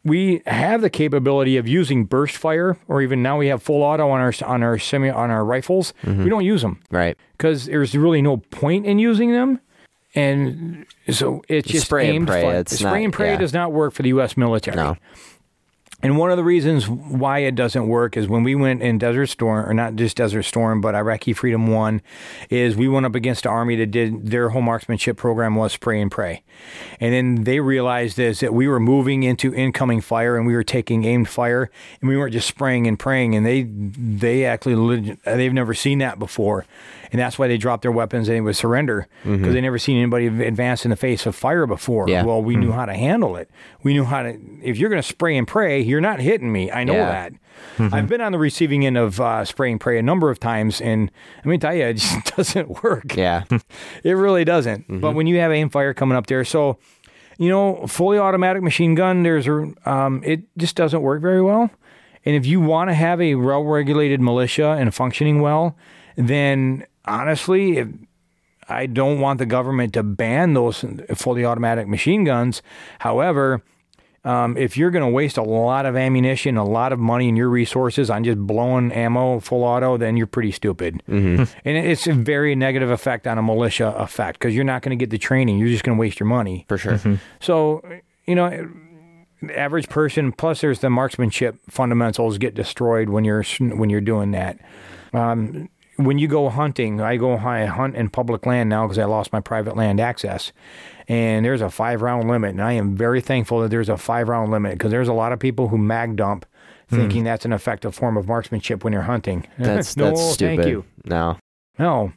We have the capability of using burst fire, or even now we have full auto on our on our semi on our rifles. Mm-hmm. We don't use them Right. because there's really no point in using them. And so it's just Spray and aimed pray, fire. it's spray not- and pray yeah. does not work for the U.S. military. No. And one of the reasons why it doesn't work is when we went in Desert Storm, or not just Desert Storm, but Iraqi Freedom One, is we went up against an army that did their whole marksmanship program was spray and pray. And then they realized this that we were moving into incoming fire and we were taking aimed fire and we weren't just spraying and praying. And they they actually they've never seen that before. And that's why they dropped their weapons and they would surrender because they never seen anybody advance in the face of fire before. Yeah. Well, we knew how to handle it. We knew how to. If you're going to spray and pray, you're not hitting me. I know Yeah. that. I've been on the receiving end of uh, spray and pray a number of times, and I mean, tell you, it just [LAUGHS] doesn't work. Yeah. [LAUGHS] It really doesn't. But when you have aim fire coming up there, so you know, fully automatic machine gun, there's a, um, it just doesn't work very well. And if you want to have a well regulated militia and functioning well, then honestly, if, I don't want the government to ban those fully automatic machine guns. However, um, if you're going to waste a lot of ammunition, a lot of money and your resources on just blowing ammo full auto, then you're pretty stupid. Mm-hmm. [LAUGHS] And it's a very negative effect on a militia effect because you're not going to get the training. You're just going to waste your money. For sure. So, you know, the average person plus there's the marksmanship fundamentals get destroyed when you're when you're doing that. Um, when you go hunting, I go I hunt in public land now because I lost my private land access, and there's a five round limit, and I am very thankful that there's a five round limit because there's a lot of people who mag dump, thinking that's an effective form of marksmanship when you're hunting. [LAUGHS] That's [LAUGHS] no, that's stupid. thank you. No. No.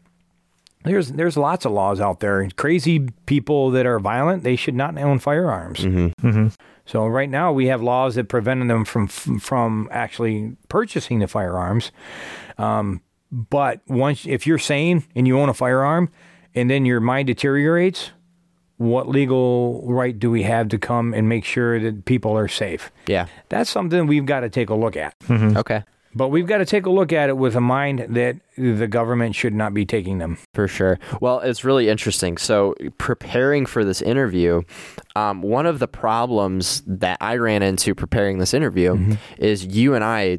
There's there's lots of laws out there. Crazy people that are violent, they should not own firearms. Mm-hmm. So right now we have laws that prevent them from from actually purchasing the firearms. Um, but once if you're sane and you own a firearm, and then your mind deteriorates, what legal right do we have to come and make sure that people are safe? Yeah. That's something we've got to take a look at. Okay. But we've got to take a look at it with a mind that the government should not be taking them. For sure. Well, it's really interesting. So, preparing for this interview, um, one of the problems that I ran into preparing this interview is you and I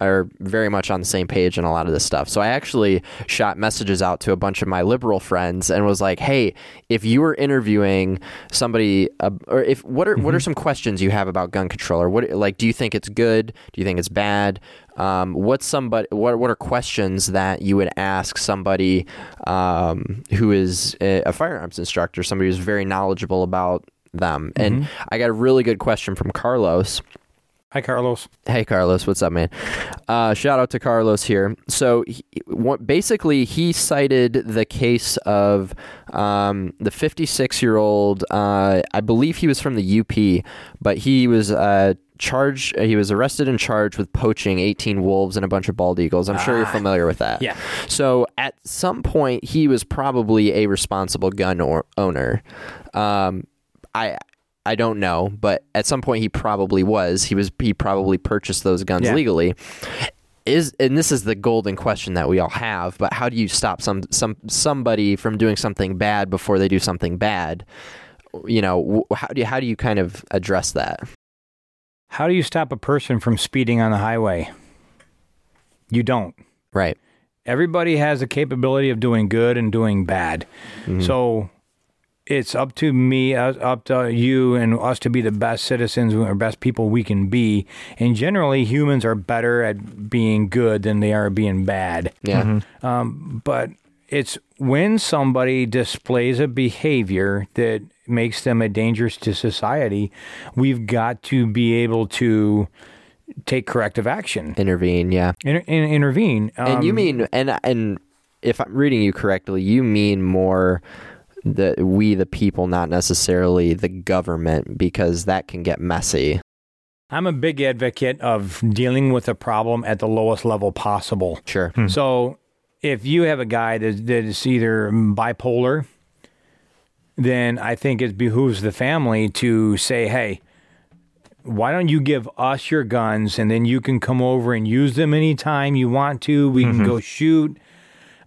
are very much on the same page in a lot of this stuff. So I actually shot messages out to a bunch of my liberal friends and was like, "Hey, if you were interviewing somebody, uh, or if what are what are some questions you have about gun control, or what like do you think it's good? Do you think it's bad? Um, what's somebody? What what are questions that you would ask somebody um, who is a, a firearms instructor, somebody who's very knowledgeable about them?" And I got a really good question from Carlos. Hi, Carlos. Hey Carlos, what's up, man? Uh, shout out to Carlos here. So, he, what, basically, he cited the case of um, the 56 year old. Uh, I believe he was from the UP, but he was uh, charged. He was arrested and charged with poaching 18 wolves and a bunch of bald eagles. I'm sure you're familiar with that. yeah. So, at some point, he was probably a responsible gun or- owner. Um, I. I don't know, but at some point he probably was. He was he probably purchased those guns Yeah. legally. Is and this is the golden question that we all have, but how do you stop some some somebody from doing something bad before they do something bad? You know, how do you, how do you kind of address that? How do you stop a person from speeding on the highway? You don't. Right. Everybody has the capability of doing good and doing bad. Mm-hmm. So it's up to me, uh, up to you, and us to be the best citizens or best people we can be. And generally, humans are better at being good than they are being bad. Yeah. Um. But it's when somebody displays a behavior that makes them a danger to society, we've got to be able to take corrective action, Intervene. Yeah. inter- in- intervene. And you Um, mean and and if I'm reading you correctly, you mean more the we the people, not necessarily the government, because that can get messy. I'm a big advocate of dealing with a problem at the lowest level possible. Sure. Hmm. So if you have a guy that, that is either bipolar, then I think it behooves the family to say, hey, why don't you give us your guns and then you can come over and use them anytime you want to? We can mm-hmm. go shoot.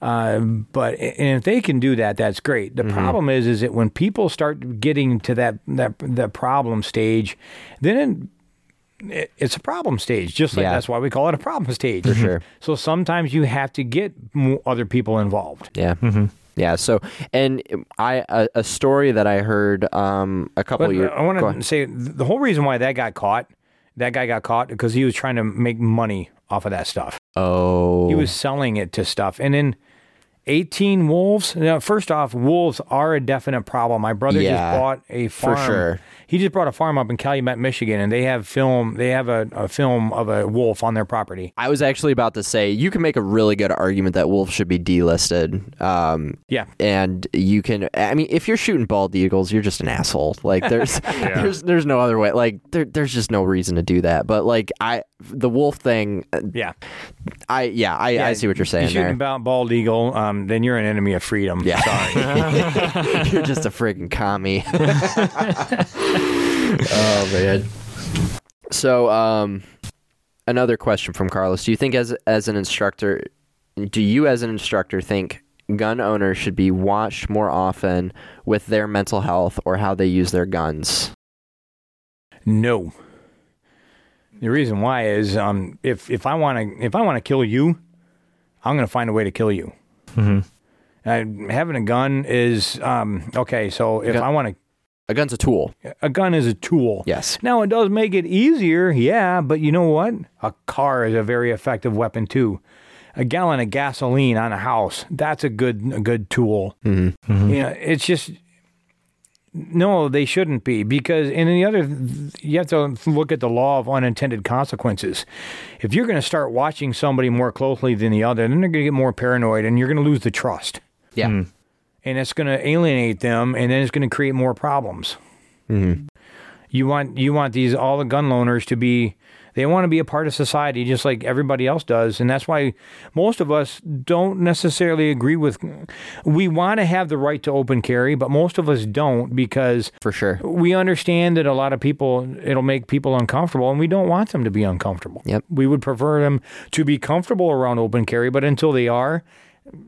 Uh, but and if they can do that, that's great. Mm-hmm. The problem is, is that when people start getting to that that that problem stage, then it, it's a problem stage. Just like Yeah. that's why we call it a problem stage. For sure. [LAUGHS] So sometimes you have to get other people involved. Yeah. Yeah. So, and I a, a story that I heard um, a couple But years. I want to say the whole reason why that got caught, that guy got caught because he was trying to make money off of that stuff. Oh, He was selling it to stuff, and then. 18 wolves. Now, first off, wolves are a definite problem. My brother Yeah, just bought a farm. for farm. sure. He just bought a farm up in Calumet, Michigan, and they have film. They have a, a film of a wolf on their property. I was actually about to say you can make a really good argument that wolves should be delisted. Um, Yeah, and you can. I mean, if you're shooting bald eagles, you're just an asshole. Like there's [LAUGHS] there's there's no other way. Like there there's just no reason to do that. But like I the wolf thing, uh, yeah. I yeah I, I see what you're saying You're shooting there. about bald eagle, um, then you're an enemy of freedom. Yeah. Sorry. [LAUGHS] [LAUGHS] You're just a freaking commie. [LAUGHS] oh man. So, um, another question from Carlos: Do you think, as as an instructor, do you as an instructor think gun owners should be watched more often with their mental health or how they use their guns? No. The reason why is um, if if I want to if I want to kill you, I'm going to find a way to kill you. Mhm. Uh, having a gun is um, okay. So if Gun- I want to, A gun's a tool. a gun is a tool. Yes. Now it does make it easier, yeah. But you know what? A car is a very effective weapon too. A gallon of gasoline on a house, that's a good a good tool. Mm-hmm. You know, it's just no, they shouldn't be because in the other, you have to look at the law of unintended consequences. If you're going to start watching somebody more closely than the other, then they're going to get more paranoid and you're going to lose the trust, Yeah. and it's going to alienate them, and then it's going to create more problems. Mm-hmm. You want you want these all the gun loaners to be they want to be a part of society just like everybody else does and that's why most of us don't necessarily agree with we want to have the right to open carry but most of us don't because For sure. we understand that a lot of people it'll make people uncomfortable and we don't want them to be uncomfortable. Yep. We would prefer them to be comfortable around open carry but until they are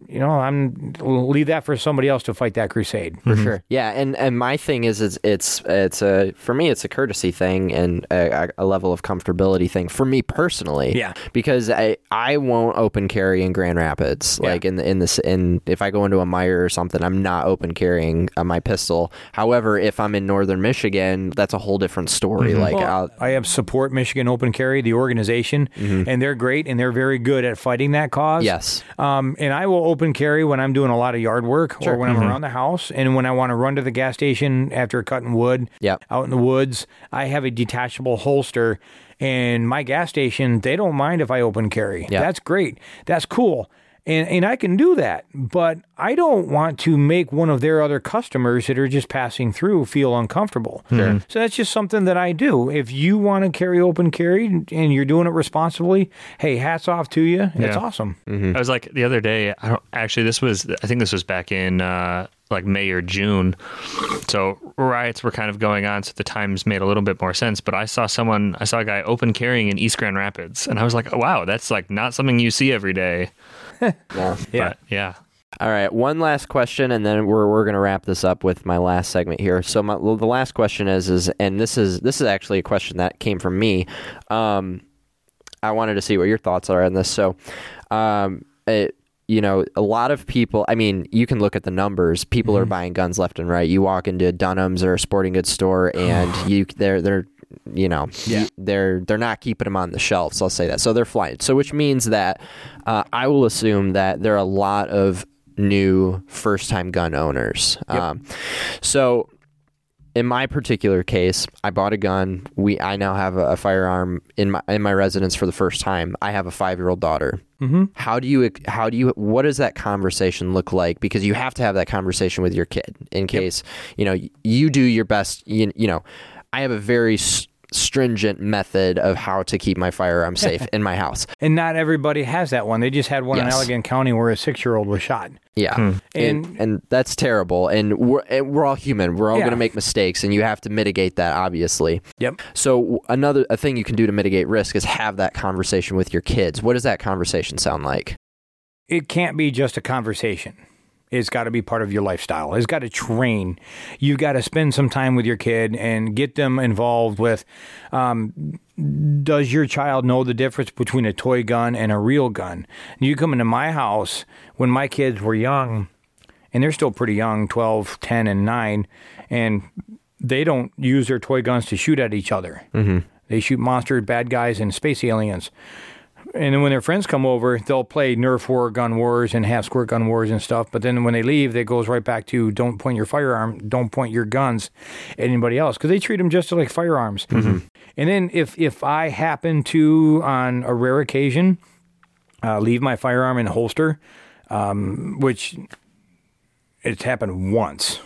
you know, I'm leave that for somebody else to fight that crusade. for sure. Yeah, and and my thing is, it's it's it's a for me, it's a courtesy thing and a, a level of comfortability thing for me personally. Yeah. because I I won't open carry in Grand Rapids. Yeah. Like in the in this in if I go into a Meijer or something, I'm not open carrying uh, my pistol. However, if I'm in northern Michigan, that's a whole different story. Like Well, I'll, I have support Michigan Open Carry, the organization, and they're great and they're very good at fighting that cause. yes, Um, and I will open carry when I'm doing a lot of yard work or when I'm mm-hmm. around the house, and when I want to run to the gas station after cutting wood Yep. out in the woods. I have a detachable holster, and my gas station they don't mind if I open carry. Yeah. That's great. That's cool. And, and I can do that, but I don't want to make one of their other customers that are just passing through feel uncomfortable. So that's just something that I do. If you want to carry open carry and you're doing it responsibly, hey, hats off to you. It's Yeah. awesome. I was like the other day. I don't actually. This was. I think this was back in uh, like May or June. So riots were kind of going on, so the times made a little bit more sense. But I saw someone. I saw a guy open carrying in East Grand Rapids, and I was like, wow, that's like not something you see every day. [LAUGHS] Yeah. But yeah. All right, one last question, and then we're we're gonna wrap this up with my last segment here. So my, the last question is is, and this is this is actually a question that came from me. Um, I wanted to see what your thoughts are on this. So, um, it, you know, a lot of people. I mean, you can look at the numbers. People are buying guns left and right. You walk into Dunham's or a sporting goods store, [SIGHS] and you they're they're you know Yeah. they're they're not keeping them on the shelves. I'll say that. So they're flying. So which means that uh, I will assume that there are a lot of new first time gun owners. Um, so in my particular case, I bought a gun. We I now have a, a firearm in my in my residence for the first time. I have a five year old daughter. Mm-hmm. How do you how do you what does that conversation look like? Because you have to have that conversation with your kid in case you know you do your best. You, you know, I have a very s- stringent method of how to keep my firearm safe [LAUGHS] in my house. And not everybody has that one. They just had one in Yes. Allegan County where a six year old was shot. Yeah, hmm. And- and, and that's terrible. And we're and we're all human. We're all Yeah. going to make mistakes, and you have to mitigate that, obviously. Yep. So another a thing you can do to mitigate risk is have that conversation with your kids. What does that conversation sound like? it can't be just a conversation. It's got to be part of your lifestyle. It's got to train. You've got to spend some time with your kid and get them involved with. Um, does your child know the difference between a toy gun and a real gun? You come into my house when my kids were young, and they're still pretty young 12, 10, and 9, and they don't use their toy guns to shoot at each other. Mm-hmm. They shoot monsters, bad guys, and space aliens and then when their friends come over, they'll play Nerf war, gun wars, and half squirt gun wars and stuff. But then when they leave, it goes right back to don't point your firearm, don't point your guns at anybody else because they treat them just like firearms. Mm-hmm. And then if if I happen to, on a rare occasion, uh, leave my firearm in a holster, um, which it's happened once.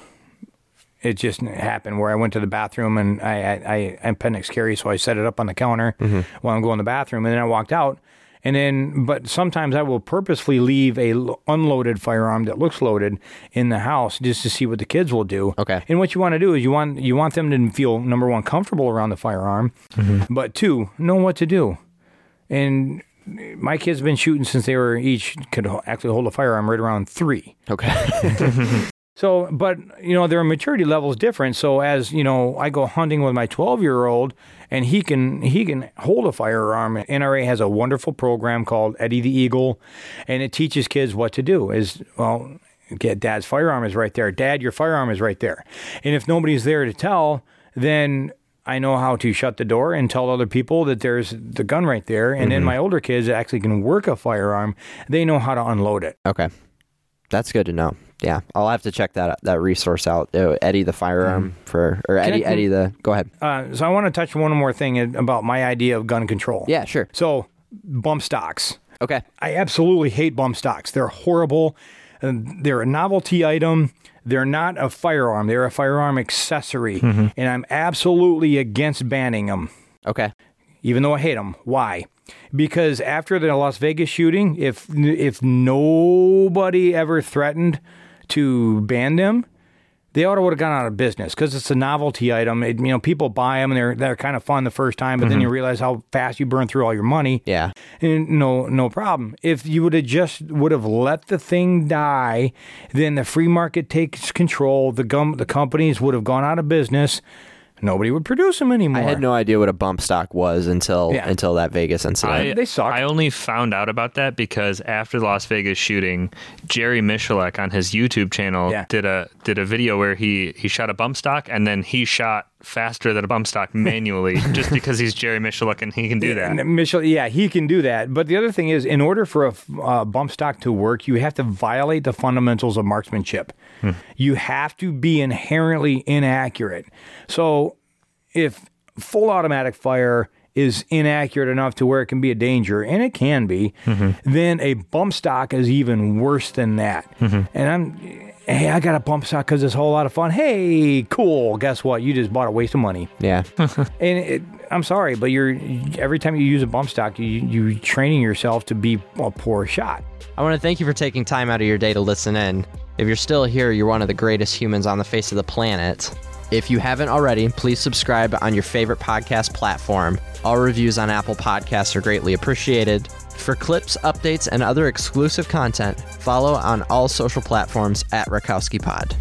It just happened where I went to the bathroom and I I, I appendix carry, so I set it up on the counter mm-hmm. while I'm going to the bathroom, and then I walked out and then, but sometimes I will purposefully leave a unloaded firearm that looks loaded in the house just to see what the kids will do. Okay. And what you want to do is you want you want them to feel number one comfortable around the firearm, mm-hmm. but two know what to do. And my kids have been shooting since they were each could actually hold a firearm right around three. Okay. [LAUGHS] [LAUGHS] So, but you know, their maturity level is different. So, as you know, I go hunting with my 12 year old, and he can he can hold a firearm. NRA has a wonderful program called Eddie the Eagle, and it teaches kids what to do. Is well, get dad's firearm is right there. Dad, your firearm is right there. And if nobody's there to tell, then I know how to shut the door and tell other people that there's the gun right there. And mm-hmm. then my older kids actually can work a firearm. They know how to unload it. Okay. That's good to know yeah, I'll have to check that that resource out. Uh, Eddie the firearm mm. for or Eddie I, Eddie the. Go ahead. Uh, so I want to touch one more thing about my idea of gun control. Yeah, sure. So bump stocks. Okay. I absolutely hate bump stocks. They're horrible. They're a novelty item. They're not a firearm. They're a firearm accessory, mm-hmm. and I'm absolutely against banning them. Okay. Even though I hate them. Why? Because after the Las Vegas shooting, if if nobody ever threatened to ban them, they ought to would have gone out of business because it's a novelty item. It, you know, people buy them and they're they're kind of fun the first time, but mm-hmm. then you realize how fast you burn through all your money. Yeah, and no no problem. If you would have just would have let the thing die, then the free market takes control. The gum the companies would have gone out of business nobody would produce them anymore. I had no idea what a bump stock was until yeah. until that Vegas incident. I, they suck. I only found out about that because after the Las Vegas shooting, Jerry Miculek on his YouTube channel yeah. did a did a video where he he shot a bump stock and then he shot faster than a bump stock manually [LAUGHS] just because he's Jerry Miculek and he can do that. Michel, yeah, he can do that. But the other thing is, in order for a uh, bump stock to work, you have to violate the fundamentals of marksmanship. Hmm. You have to be inherently inaccurate. So if full automatic fire is inaccurate enough to where it can be a danger, and it can be, mm-hmm. then a bump stock is even worse than that. Mm-hmm. And I'm hey, I got a bump stock because it's a whole lot of fun. Hey, cool. Guess what? You just bought a waste of money. Yeah. [LAUGHS] and it, I'm sorry, but you're every time you use a bump stock, you you're training yourself to be a poor shot. I want to thank you for taking time out of your day to listen in. If you're still here, you're one of the greatest humans on the face of the planet. If you haven't already, please subscribe on your favorite podcast platform. All reviews on Apple Podcasts are greatly appreciated. For clips, updates, and other exclusive content, follow on all social platforms at Rakowski Pod.